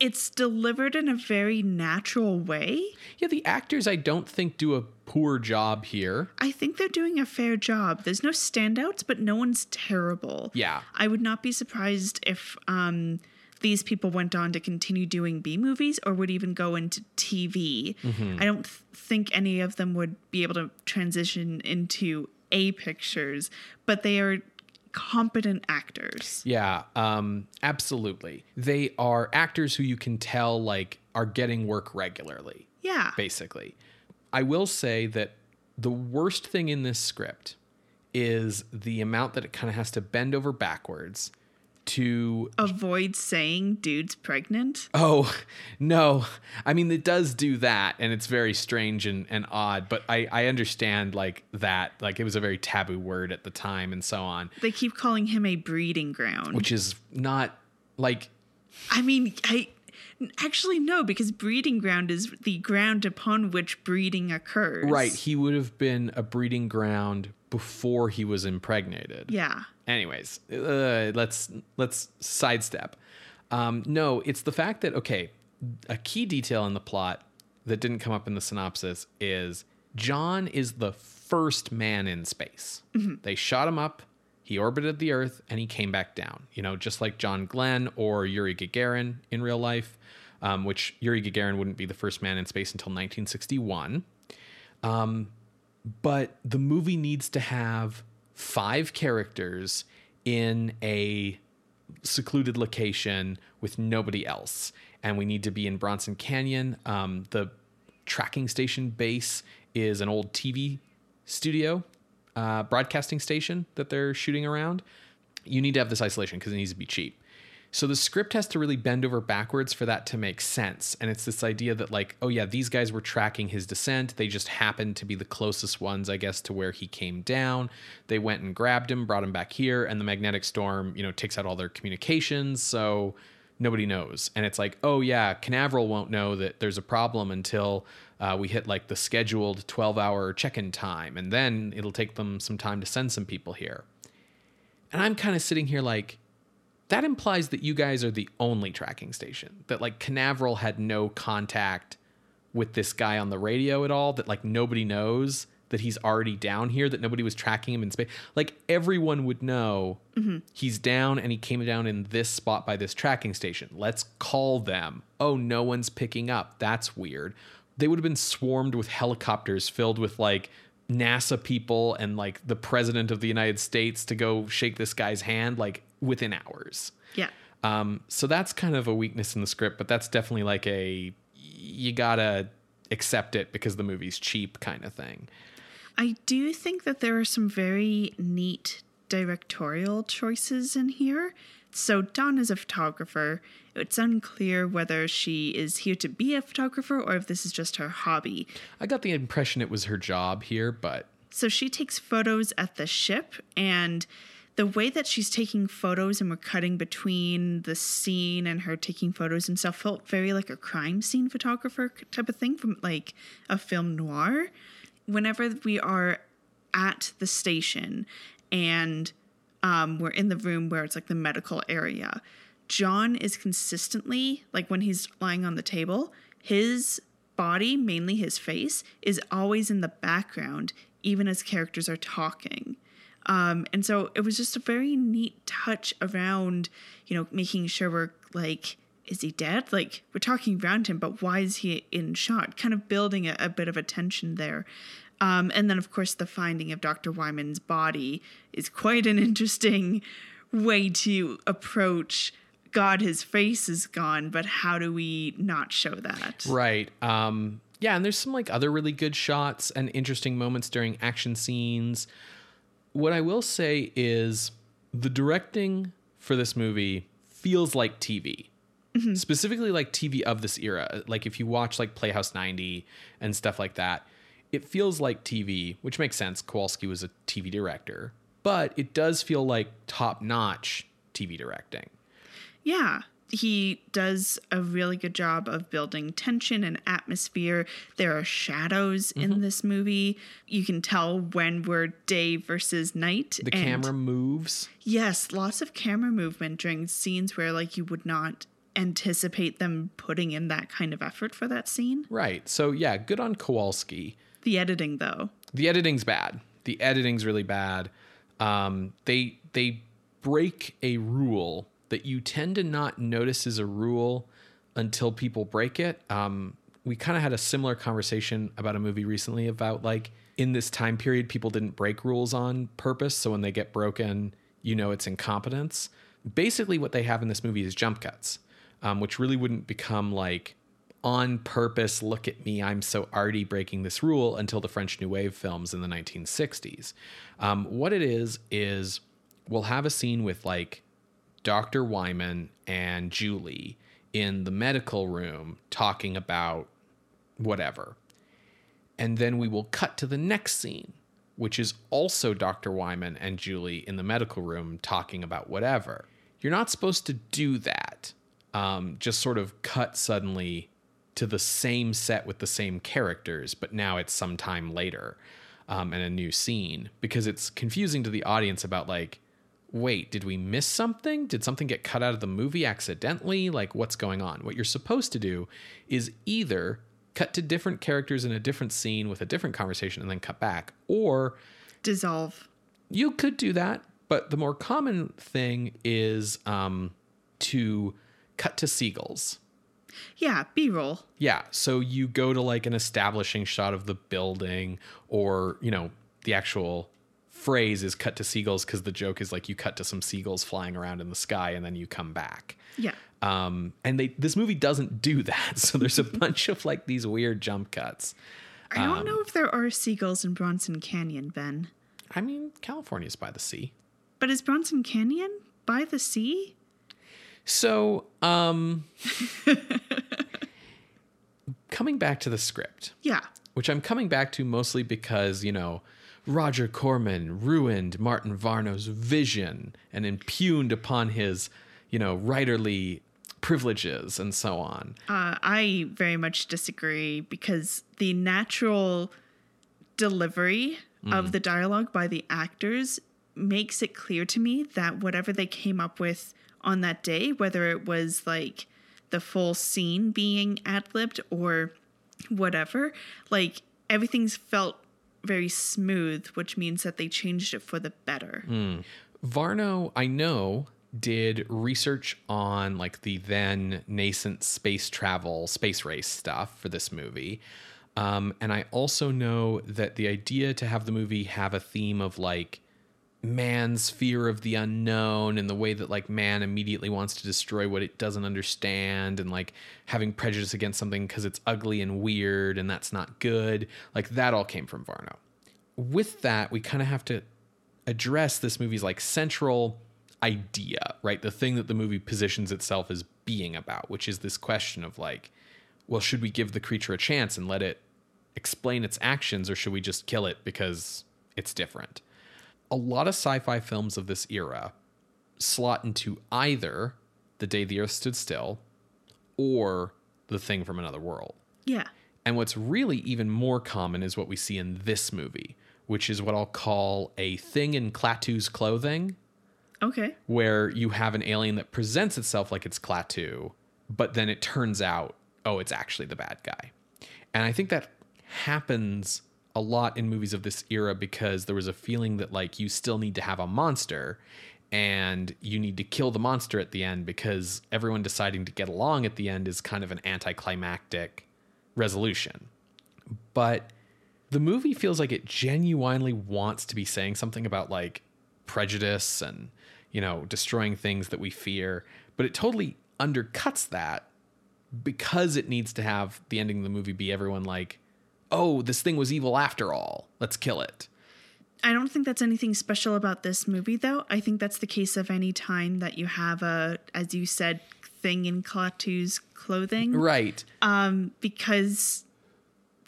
it's delivered in a very natural way. Yeah, the actors I don't think do a poor job here. I think they're doing a fair job. There's no standouts, but no one's terrible. Yeah. I would not be surprised if um, these people went on to continue doing B movies or would even go into TV. I don't th- think any of them would be able to transition into A pictures, but they are competent actors. Yeah, um, absolutely. They are actors who you can tell like are getting work regularly. Yeah. basically. I will say that the worst thing in this script is the amount that it kind of has to bend over backwards to Avoid saying dude's pregnant. oh no i mean it does do that and it's very strange and, and odd but I, I understand like that like it was a very taboo word at the time and so on They keep calling him a breeding ground. which is not like I mean, I actually no, because breeding ground is the ground upon which breeding occurs. right he would have been a breeding ground before he was impregnated Yeah. Anyways uh, let's let's sidestep. Um, no it's the fact that okay a key detail in the plot that didn't come up in the synopsis is john is the first man in space. They shot him up he orbited the earth and he came back down you know just like john glenn or yuri gagarin in real life um, which yuri gagarin wouldn't be the first man in space until 1961 but the movie needs to have five characters in a secluded location with nobody else. And we need to be in bronson canyon. Um, the tracking station base is an old tv studio uh, broadcasting station that they're shooting around. You need to have this isolation because it needs to be cheap so the script has to really bend over backwards for that to make sense. And it's this idea that, like, oh, yeah, these guys were tracking his descent. They just happened to be the closest ones, I guess, to where he came down. They went and grabbed him, brought him back here, and the magnetic storm, you know, takes out all their communications. So nobody knows. And it's like, oh, yeah, Canaveral won't know that there's a problem until uh, we hit like the scheduled 12 hour check in time. And then it'll take them some time to send some people here. And I'm kind of sitting here like, that implies that you guys are the only tracking station. That like Canaveral had no contact with this guy on the radio at all. That like nobody knows that he's already down here. That nobody was tracking him in space. Like everyone would know mm-hmm. he's down and he came down in this spot by this tracking station. Let's call them. Oh, no one's picking up. That's weird. They would have been swarmed with helicopters filled with like NASA people and like the president of the United States to go shake this guy's hand like within hours. Yeah. Um, so that's kind of a weakness in the script, but that's definitely like a you gotta accept it because the movie's cheap kind of thing. I do think that there are some very neat directorial choices in here. So, Dawn is a photographer. It's unclear whether she is here to be a photographer or if this is just her hobby. I got the impression it was her job here, but So, she takes photos at the ship, and the way that she's taking photos and we're cutting between the scene and her taking photos and stuff felt very like a crime scene photographer type of thing from like a film noir. Whenever we are at the station and um, we're in the room where it's like the medical area, John is consistently, like when he's lying on the table, his body, mainly his face, is always in the background, even as characters are talking. Um, and so it was just a very neat touch around, you know, making sure we're like, is he dead? Like, we're talking around him, but why is he in shot? Kind of building a, a bit of a tension there. Um, and then, of course, the finding of Dr. Wyman's body is quite an interesting way to approach God, his face is gone, but how do we not show that? Right. Um, yeah, and there's some like other really good shots and interesting moments during action scenes. What I will say is the directing for this movie feels like TV. Mm-hmm. Specifically like TV of this era. Like if you watch like Playhouse 90 and stuff like that, it feels like TV, which makes sense. Kowalski was a TV director, but it does feel like top-notch TV directing. Yeah, he does a really good job of building tension and atmosphere. There are shadows in this movie. You can tell when we're day versus night. The camera moves. Yes, lots of camera movement during scenes where like you would not anticipate them putting in that kind of effort for that scene. Right. So yeah, good on Kowalski. The editing though. the editing's bad. The editing's really bad. Um, they they break a rule that you tend to not notice as a rule until people break it. Um, we kind of had a similar conversation about a movie recently about like in this time period people didn't break rules on purpose, so when they get broken, you know it's incompetence. Basically, what they have in this movie is jump cuts, um, which really wouldn't become like on purpose, look at me, I'm so arty breaking this rule until the French New Wave films in the 1960s. Um, what it is, is we'll have a scene with like Dr. Wyman and Julie in the medical room talking about whatever. And then we will cut to the next scene, which is also Dr. Wyman and Julie in the medical room talking about whatever. You're not supposed to do that. Um, just sort of cut suddenly to the same set with the same characters, but now it's some time later um, and a new scene because it's confusing to the audience about like, wait, did we miss something? Did something get cut out of the movie accidentally? Like, what's going on? What you're supposed to do is either cut to different characters in a different scene with a different conversation and then cut back, or Dissolve. you could do that, but the more common thing is um, to cut to seagulls. Yeah, B roll. Yeah, so you go to like an establishing shot of the building, or you know, the actual phrase is cut to seagulls because the joke is like you cut to some seagulls flying around in the sky and then you come back. Yeah. Um, and they this movie doesn't do that, so there's a bunch of like these weird jump cuts. I Um, don't know if there are seagulls in Bronson Canyon, Ben. I mean, California's by the sea. But is Bronson Canyon by the sea? So, um, coming back to the script, Yeah. which I'm coming back to mostly because, you know, Roger Corman ruined Martin Varno's vision and impugned upon his, you know, writerly privileges and so on. Uh, I very much disagree because the natural delivery of the dialogue by the actors makes it clear to me that whatever they came up with on that day, whether it was like the full scene being ad libbed or whatever, like everything's felt very smooth, which means that they changed it for the better. Varno, I know, did research on like the then nascent space travel, space race stuff for this movie. Um, and I also know that the idea to have the movie have a theme of like man's fear of the unknown and the way that like man immediately wants to destroy what it doesn't understand and like having prejudice against something because it's ugly and weird and that's not good. Like that all came from varno. With that we kind of have to address this movie's like central idea right? The thing that the movie positions itself as being about which is this question of like well should we give the creature a chance and let it explain its actions or should we just kill it because it's different a lot of sci-fi films of this era slot into either the day the earth stood still or the thing from another world Yeah. and what's really even more common is what we see in this movie which is what i'll call a thing in klaatu's clothing Okay. where you have an alien that presents itself like it's klaatu but then it turns out oh it's actually the bad guy and i think that happens a lot in movies of this era because there was a feeling that like you still need to have a monster and you need to kill the monster at the end because everyone deciding to get along at the end is kind of an anticlimactic resolution. But the movie feels like it genuinely wants to be saying something about like prejudice and, you know, destroying things that we fear, but it totally undercuts that because it needs to have the ending of the movie be everyone like, oh, this thing was evil after all. Let's kill it. I don't think that's anything special about this movie, though. I think that's the case of any time that you have a, as you said, thing in Klaatu's clothing. Right. Um, because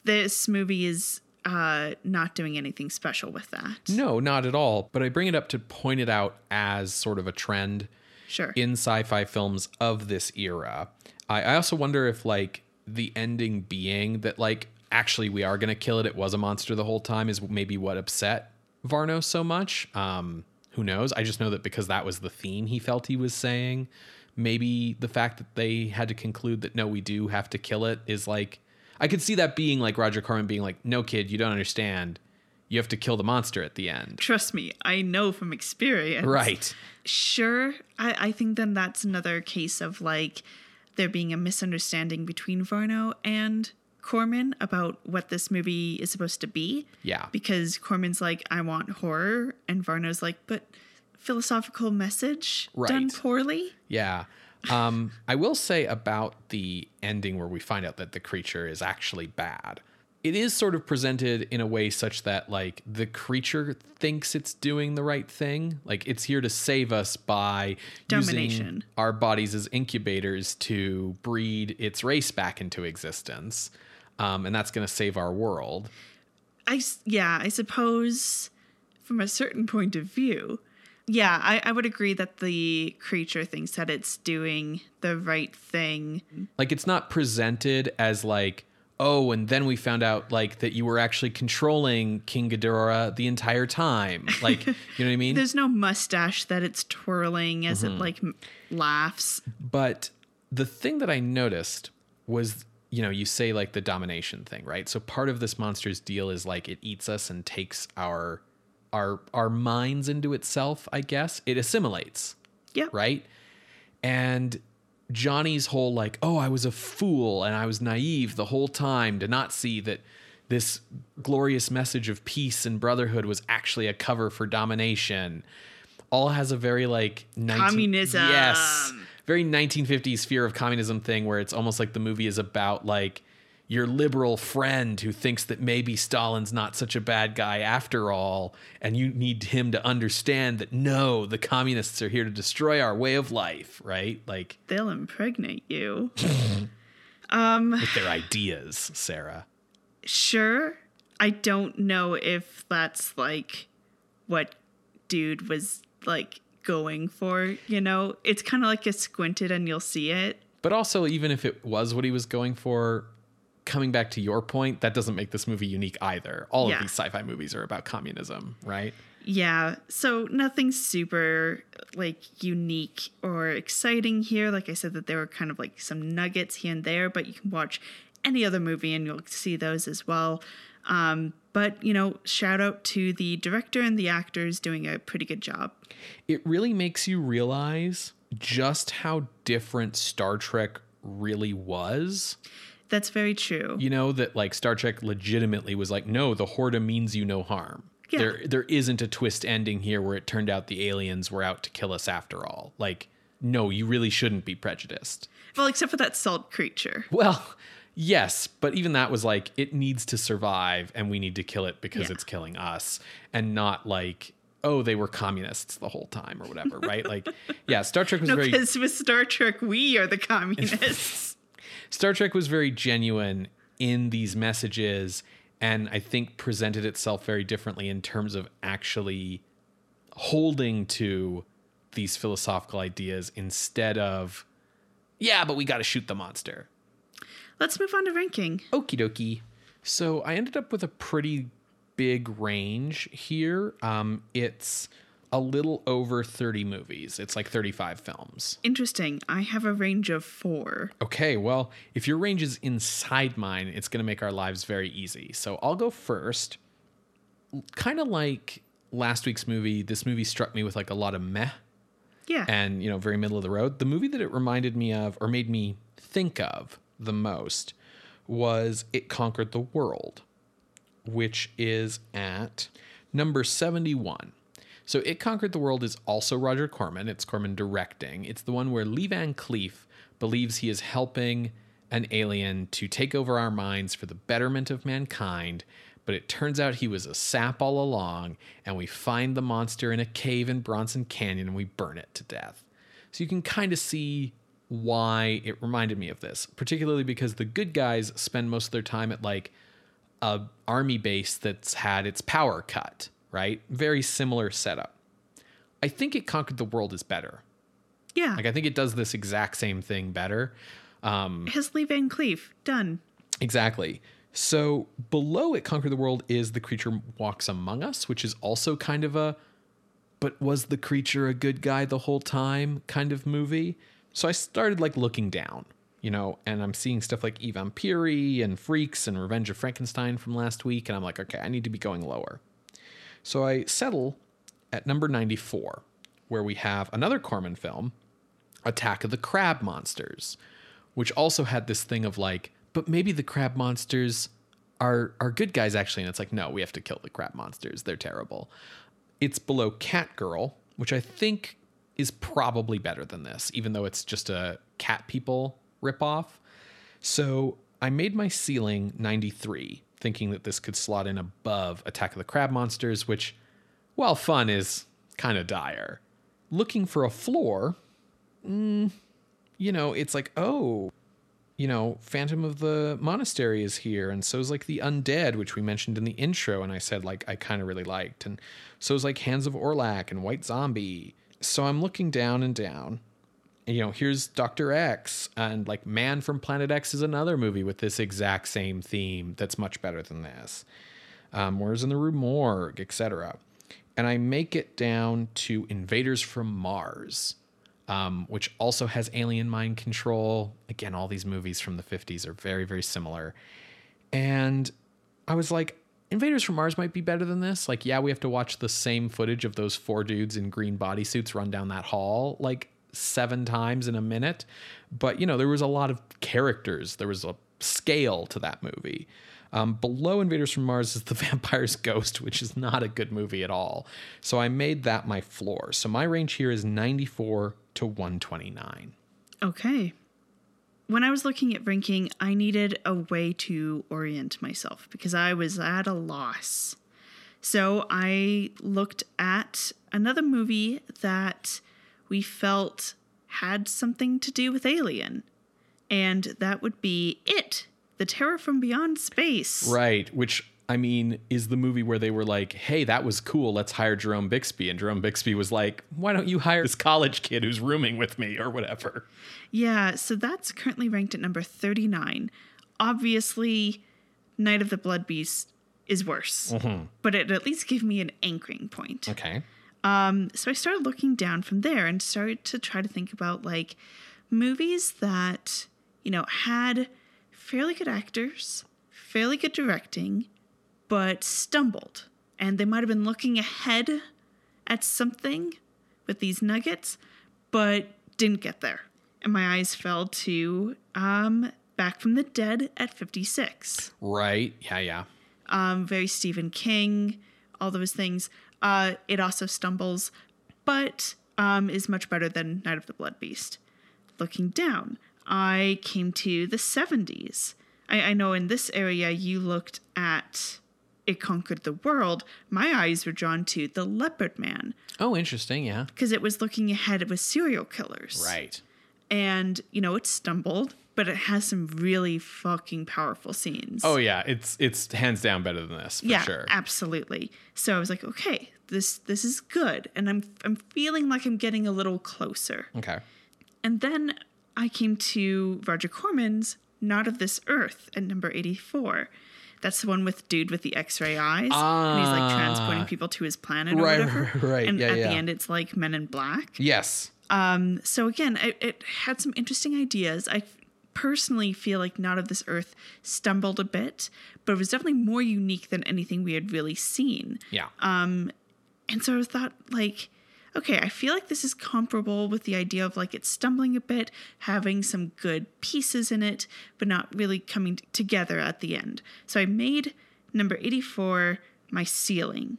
this movie is uh, not doing anything special with that. No, not at all. But I bring it up to point it out as sort of a trend Sure. in sci-fi films of this era. I, I also wonder if like the ending being that like actually we are gonna kill it, it was a monster the whole time is maybe what upset Varno so much. Um, who knows? I just know that because that was the theme he felt he was saying. Maybe the fact that they had to conclude that no, we do have to kill it is like I could see that being like Roger Corman being like, no kid, you don't understand. You have to kill the monster at the end. Trust me, I know from experience. Right. Sure. I, I think then that's another case of like there being a misunderstanding between Varno and Corman about what this movie is supposed to be. Yeah. Because Corman's like, I want horror, and Varno's like, but philosophical message done poorly. Yeah. Um, I will say about the ending where we find out that the creature is actually bad. It is sort of presented in a way such that like the creature thinks it's doing the right thing. Like it's here to save us by using our bodies as incubators to breed its race back into existence. Um, and that's going to save our world. I yeah, I suppose from a certain point of view, yeah, I, I would agree that the creature thinks that it's doing the right thing. like it's not presented as like oh and then we found out like that you were actually controlling king Ghidorah the entire time like you know what i mean There's no mustache that it's twirling as it like m- laughs. but the thing that i noticed was you know you say like the domination thing right so part of this monster's deal is like it eats us and takes our our our minds into itself i guess it assimilates Yeah. right? And Johnny's whole like, oh, I was a fool and I was naive the whole time to not see that this glorious message of peace and brotherhood was actually a cover for domination. All has a very like 19- Communism. Yes. Very 1950s fear of communism thing where it's almost like the movie is about like your liberal friend who thinks that maybe Stalin's not such a bad guy after all, and you need him to understand that no, the communists are here to destroy our way of life, right? Like They'll impregnate you. Um, with their ideas, Sarah. sure. I don't know if that's like what dude was like going for, you know? It's kind of like a squinted and you'll see it. But also, even if it was what he was going for, coming back to your point, that doesn't make this movie unique either. All Yeah. of these sci-fi movies are about communism, right? Yeah, so nothing super like unique or exciting here. Like I said, that there were kind of like some nuggets here and there, but you can watch any other movie and you'll see those as well. Um, but you know, shout out to the director and the actors doing a pretty good job. it really makes you realize just how different Star Trek really was. That's very true. You know that like Star Trek legitimately was like, no, the Horta means you no harm. Yeah. There there isn't a twist ending here where it turned out the aliens were out to kill us after all. Like, no, you really shouldn't be prejudiced. Well, except for that salt creature. Well, yes, but even that was like it needs to survive and we need to kill it because Yeah. it's killing us and not like oh they were communists the whole time or whatever, right? Like yeah, Star Trek was No, very because with Star Trek, we are the communists. Star Trek was very genuine in these messages and I think presented itself very differently in terms of actually holding to these philosophical ideas instead of yeah, but we got to shoot the monster. Let's move on to ranking. Okie dokie. So I ended up with a pretty big range here. Um, it's a little over 30 movies. It's like 35 films. Interesting. I have a range of four. Okay, well, if your range is inside mine, it's going to make our lives very easy. So I'll go first. Kind of like last week's movie, this movie struck me with like a lot of meh Yeah. and you know very middle of the road the movie that it reminded me of or made me think of the most was it conquered the world which is at number 71 so it conquered the world is also roger corman. It's corman directing. It's the one where lee van cleef believes he is helping an alien to take over our minds for the betterment of mankind but it turns out he was a sap all along, and we find the monster in a cave in Bronson Canyon and we burn it to death. So you can kind of see why it reminded me of this, particularly because the good guys spend most of their time at like a army base that's had its power cut, right? Very similar setup. I think it conquered the world is better. yeah. Like I think it does this exact same thing better. Um, Has Lee Van Cleef done? Exactly. So below it, Conquer the World is The Creature Walks Among Us, which is also kind of a, but was the creature a good guy the whole time kind of movie. So I started like looking down, you know, and I'm seeing stuff like I Vampiri and Freaks and Revenge of Frankenstein from last week. And I'm like, okay, I need to be going lower. So I settle at number 94, where we have another Corman film, Attack of the Crab Monsters, which also had this thing of like, but maybe the crab monsters are are good guys actually, and it's like, no, we have to kill the crab monsters. They're terrible. It's below Catgirl, which I think is probably better than this, even though it's just a cat people ripoff. So I made my ceiling 93, thinking that this could slot in above Attack of the Crab Monsters, which, while fun, is kind of dire. Looking for a floor, mm, you know, it's like, oh, you know, Phantom of the Monastery is here, and so so's like the Undead, which we mentioned in the intro, and I said like I kind of really liked, and so so's like Hands of Orlac and White Zombie. So I'm looking down and down. And, you know, here's Doctor X, and like Man from Planet X is another movie with this exact same theme that's much better than this. Um, Murders in the Rue Morgue, etc. And I make it down to Invaders from Mars um, which also has alien mind control. Again, all these movies from the 50s are very, very similar. And I was like, Invaders from Mars might be better than this. Like, yeah, we have to watch the same footage of those four dudes in green bodysuits run down that hall like seven times in a minute. But, you know, there was a lot of characters, there was a scale to that movie. Um, below Invaders from Mars is The Vampire's Ghost, which is not a good movie at all. So I made that my floor. So my range here is 94 to 129. Okay. When I was looking at ranking, I needed a way to orient myself because I was at a loss. So I looked at another movie that we felt had something to do with Alien, and that would be It, The Terror from Beyond Space. Right, which I mean is the movie where they were like, "Hey, that was cool. Let's hire Jerome Bixby." And Jerome Bixby was like, "Why don't you hire this college kid who's rooming with me or whatever?" Yeah, so that's currently ranked at number 39. Obviously, Night of the Blood Beast is worse, but it at least gave me an anchoring point. Okay. Um, so I started looking down from there and started to try to think about like movies that, you know, had fairly good actors, fairly good directing, but stumbled. And they might have been looking ahead at something with these nuggets, but didn't get there. And my eyes fell to um, Back from the Dead at 56. Right. Yeah, yeah. Um, very Stephen King, all those things. Uh, it also stumbles, but um, is much better than Night of the Blood Beast. Looking down, I came to the 70s. I, I know in this area you looked at It Conquered the World. My eyes were drawn to The Leopard Man Oh, interesting. Yeah. because it was looking ahead with serial killers. Right. And, you know, it stumbled, but it has some really fucking powerful scenes. Oh yeah, it's it's hands down better than this for yeah, sure. absolutely. So I was like, okay, this this is good, and I'm I'm feeling like I'm getting a little closer. Okay. And then I came to Roger Corman's Not of This Earth at number 84. That's the one with dude with the X-ray eyes, and he's like ah. transporting people to his planet or whatever. right, right. And Yeah, at yeah. the end, it's like Men in Black. Yes. Um, so again, it, it had some interesting ideas. I personally feel like Not of This Earth stumbled a bit, but it was definitely more unique than anything we had really seen. Yeah. Um, and so I thought, like, okay, I feel like this is comparable with the idea of like it's stumbling a bit, having some good pieces in it, but not really coming t- together at the end. So I made number 84 my ceiling.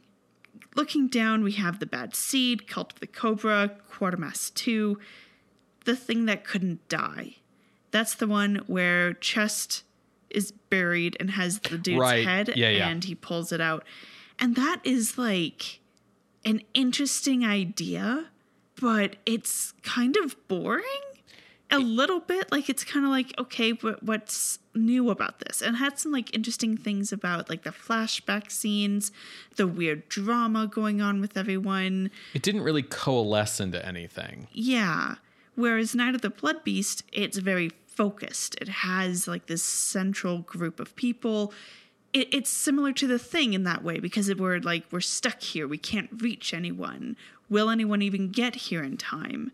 Looking down, we have The Bad Seed, Cult of the Cobra, Quatermass 2, The Thing That Couldn't Die. That's the one where Chest is buried and has the dude's Right. head Yeah, yeah. and he pulls it out. And that is like an interesting idea, but it's kind of boring a little bit. Like it's kind of like, okay, but what's new about this? And had some like interesting things about like the flashback scenes, the weird drama going on with everyone. It didn't really coalesce into anything. Yeah. Whereas Night of the Blood Beast, it's very focused. It has like this central group of people. It, it's similar to the thing in that way because it, we're like we're stuck here. We can't reach anyone. Will anyone even get here in time?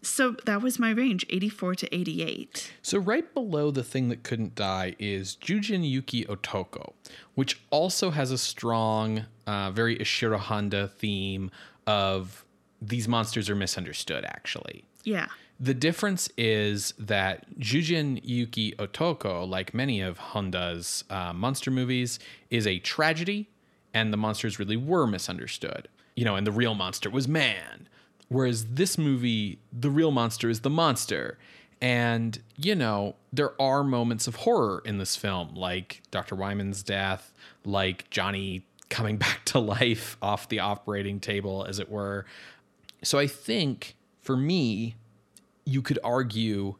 So that was my range, 84 to 88. So right below the thing that couldn't die is Jujin Yuki Otoko, which also has a strong, uh, very Ishiro Honda theme of these monsters are misunderstood. Actually, Yeah. The difference is that Jujin Yuki Otoko, like many of Honda's uh, monster movies, is a tragedy, and the monsters really were misunderstood. You know, and the real monster was man. Whereas this movie, the real monster is the monster. And, you know, there are moments of horror in this film, like Dr. Wyman's death, like Johnny coming back to life off the operating table, as it were. So I think for me, you could argue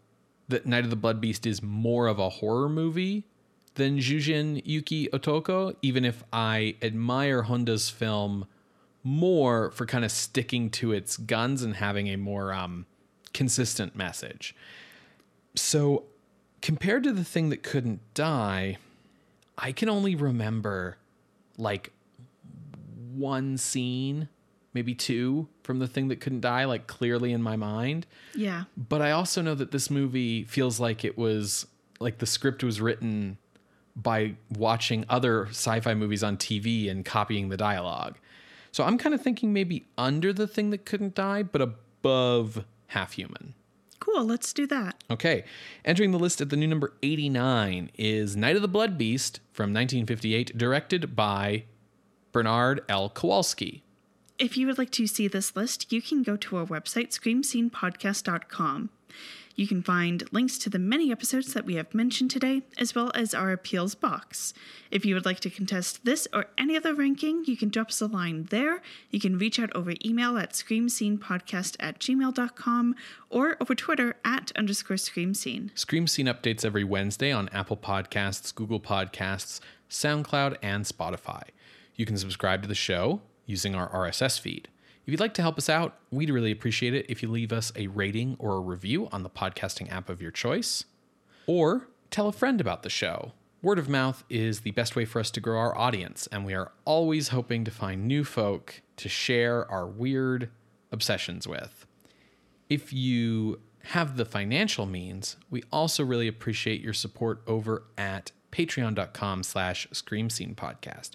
that Night of the Blood Beast is more of a horror movie than Jujin Yuki Otoko, even if I admire Honda's film more for kind of sticking to its guns and having a more um, consistent message. So, compared to the thing that couldn't die, I can only remember like one scene, maybe two from the thing that couldn't die, like clearly in my mind. Yeah. But I also know that this movie feels like it was like the script was written by watching other sci-fi movies on TV and copying the dialogue. So I'm kind of thinking maybe under the thing that couldn't die, but above half human. Cool. Let's do that. Okay, entering the list at the new number 89 is Night of the Blood Beast from 1958, directed by Bernard L. Kowalski. If you would like to see this list, you can go to our website, screamscenepodcast.com. You can find links to the many episodes that we have mentioned today, as well as our appeals box. If you would like to contest this or any other ranking, you can drop us a line there. You can reach out over email at screamscenepodcast at gmail.com or over Twitter at underscore screamscene. Scream Scene updates every Wednesday on Apple Podcasts, Google Podcasts, SoundCloud, and Spotify. You can subscribe to the show using our RSS feed. If you'd like to help us out, we'd really appreciate it if you leave us a rating or a review on the podcasting app of your choice. Or tell a friend about the show. Word of mouth is the best way for us to grow our audience, and we are always hoping to find new folk to share our weird obsessions with. If you have the financial means, we also really appreciate your support over at patreon.com slash scream podcast,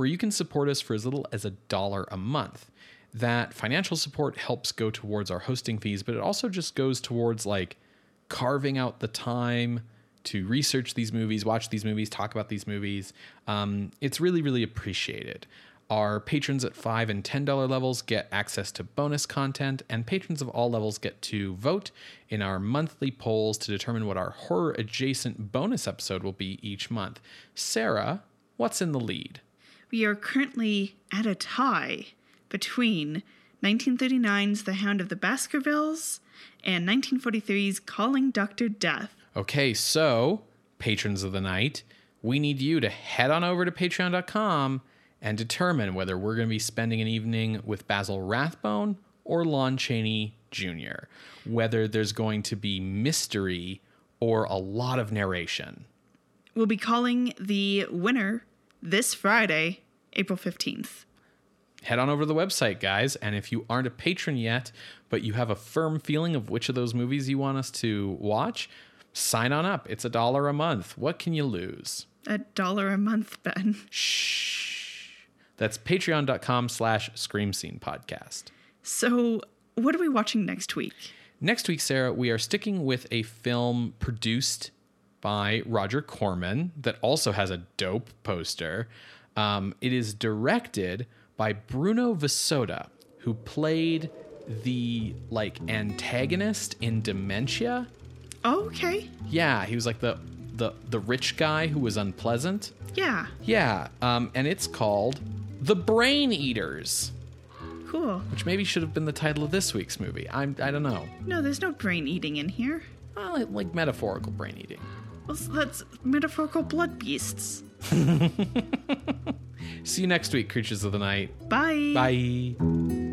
where you can support us for as little as a dollar a month. That financial support helps go towards our hosting fees, but it also just goes towards like carving out the time to research these movies, watch these movies, talk about these movies. Um, it's really, really appreciated. Our patrons at $5 and $10 levels get access to bonus content, and patrons of all levels get to vote in our monthly polls to determine what our horror adjacent bonus episode will be each month. Sarah, what's in the lead? We are currently at a tie between 1939's The Hound of the Baskervilles and 1943's Calling Dr. Death. Okay, so patrons of the night, we need you to head on over to patreon.com and determine whether we're going to be spending an evening with Basil Rathbone or Lon Chaney Jr., whether there's going to be mystery or a lot of narration. We'll be calling the winner this Friday, April 15th. Head on over to the website, guys, and if you aren't a patron yet, but you have a firm feeling of which of those movies you want us to watch, sign on up. It's a dollar a month. What can you lose? A dollar a month, Ben. Shh. That's patreon.com slash scream scene podcast. So, what are we watching next week? Next week, Sarah, we are sticking with a film produced by Roger Corman that also has a dope poster. Um, it is directed by Bruno VeSota, who played the like antagonist in Dementia. Oh, okay. Yeah, he was like the the the rich guy who was unpleasant. Yeah, Yeah, um, and it's called The Brain Eaters, cool. which maybe should have been the title of this week's movie. I'm I don't know. No, there's no brain eating in here. Well, like metaphorical brain eating. That's metaphorical blood beasts. See you next week, creatures of the night. Bye. Bye.